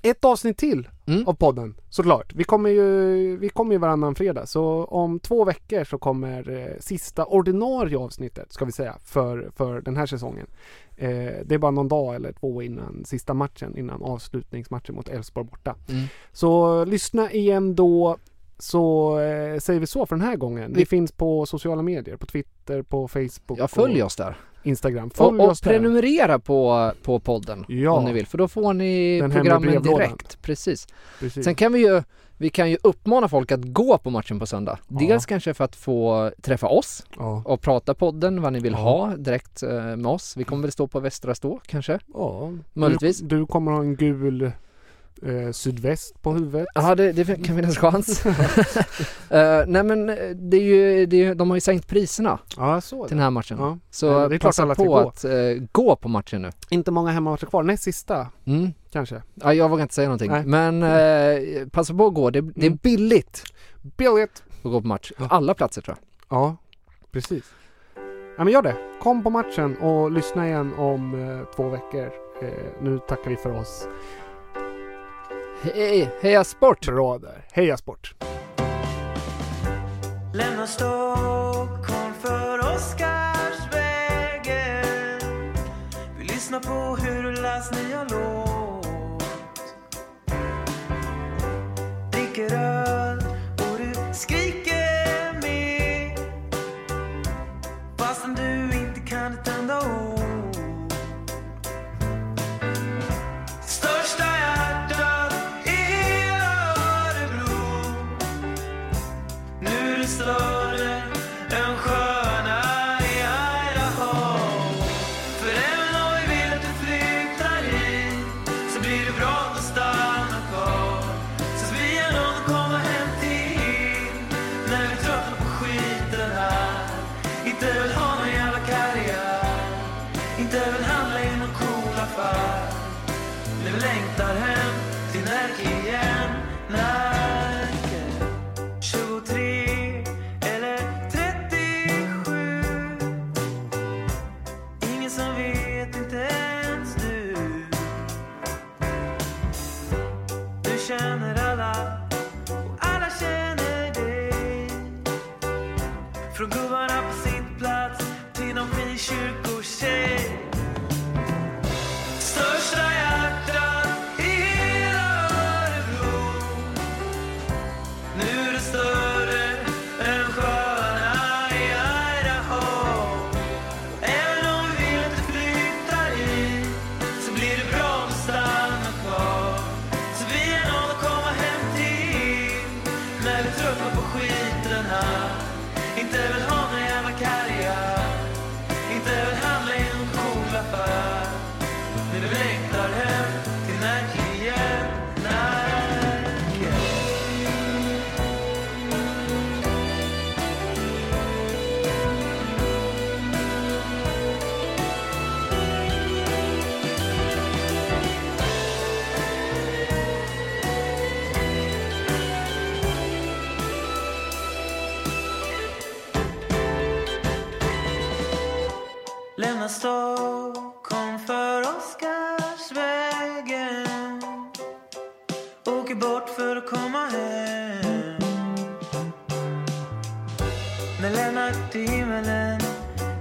S2: ett avsnitt till
S3: Mm.
S2: av podden såklart. Vi kommer ju, vi kommer ju varannan fredag så om två veckor så kommer eh, sista ordinarie avsnittet ska vi säga för, för den här säsongen. Eh, det är bara någon dag eller två innan sista matchen, innan avslutningsmatchen mot Elfsborg borta.
S3: Mm.
S2: Så lyssna igen då så eh, säger vi så för den här gången. Vi finns på sociala medier, på Twitter, på Facebook
S3: Ja, följ
S2: och
S3: oss där.
S2: Instagram. Följ
S3: Och, och prenumerera på, på podden
S2: Ja.
S3: om ni vill, för då får ni
S2: Den
S3: programmen direkt. Precis.
S2: Precis.
S3: Sen kan vi ju, vi kan ju uppmana folk att gå på matchen på söndag.
S2: Ja.
S3: Dels kanske för att få träffa oss
S2: ja.
S3: och prata podden, vad ni vill
S2: Ja.
S3: ha direkt eh, med oss. Vi kommer väl stå på Västra Stå kanske?
S2: Ja,
S3: Möjligtvis.
S2: Du, du kommer ha en gul eh, sydväst på huvudet.
S3: Ja, det, det kan finnas chans. <laughs> Eh, nej men eh, det är ju, det är, de har ju sänkt priserna
S2: Ja, såg
S3: till den här matchen.
S2: Ja.
S3: Så
S2: Nej, det är
S3: passa på
S2: gå.
S3: att eh, gå på matchen nu.
S2: Inte många hemmamatcher kvar. Näst sista
S3: Mm.
S2: kanske.
S3: Ja, jag vågar inte säga någonting.
S2: Nej.
S3: Men eh, passa på att gå. Det, det är
S2: Mm.
S3: billigt
S2: Billigt!
S3: att gå på match.
S2: Ja.
S3: Alla platser tror jag.
S2: Ja, precis. Ja, men gör det. Kom på matchen och lyssna igen om eh, två veckor. Eh, nu tackar vi för oss.
S3: Hej, heja sport!
S2: Bra där. Heja sport!
S1: Lämna Stockholm för Oscarsvägen Vi lyssnar på hur du läs nya låt Dricker öl och du skriker Lämna Stockholm för Oscarsvägen. Åker bort för att komma hem. Med Lennart i himmelen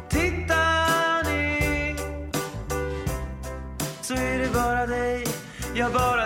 S1: Tittar ner Så är det bara dig, jag bara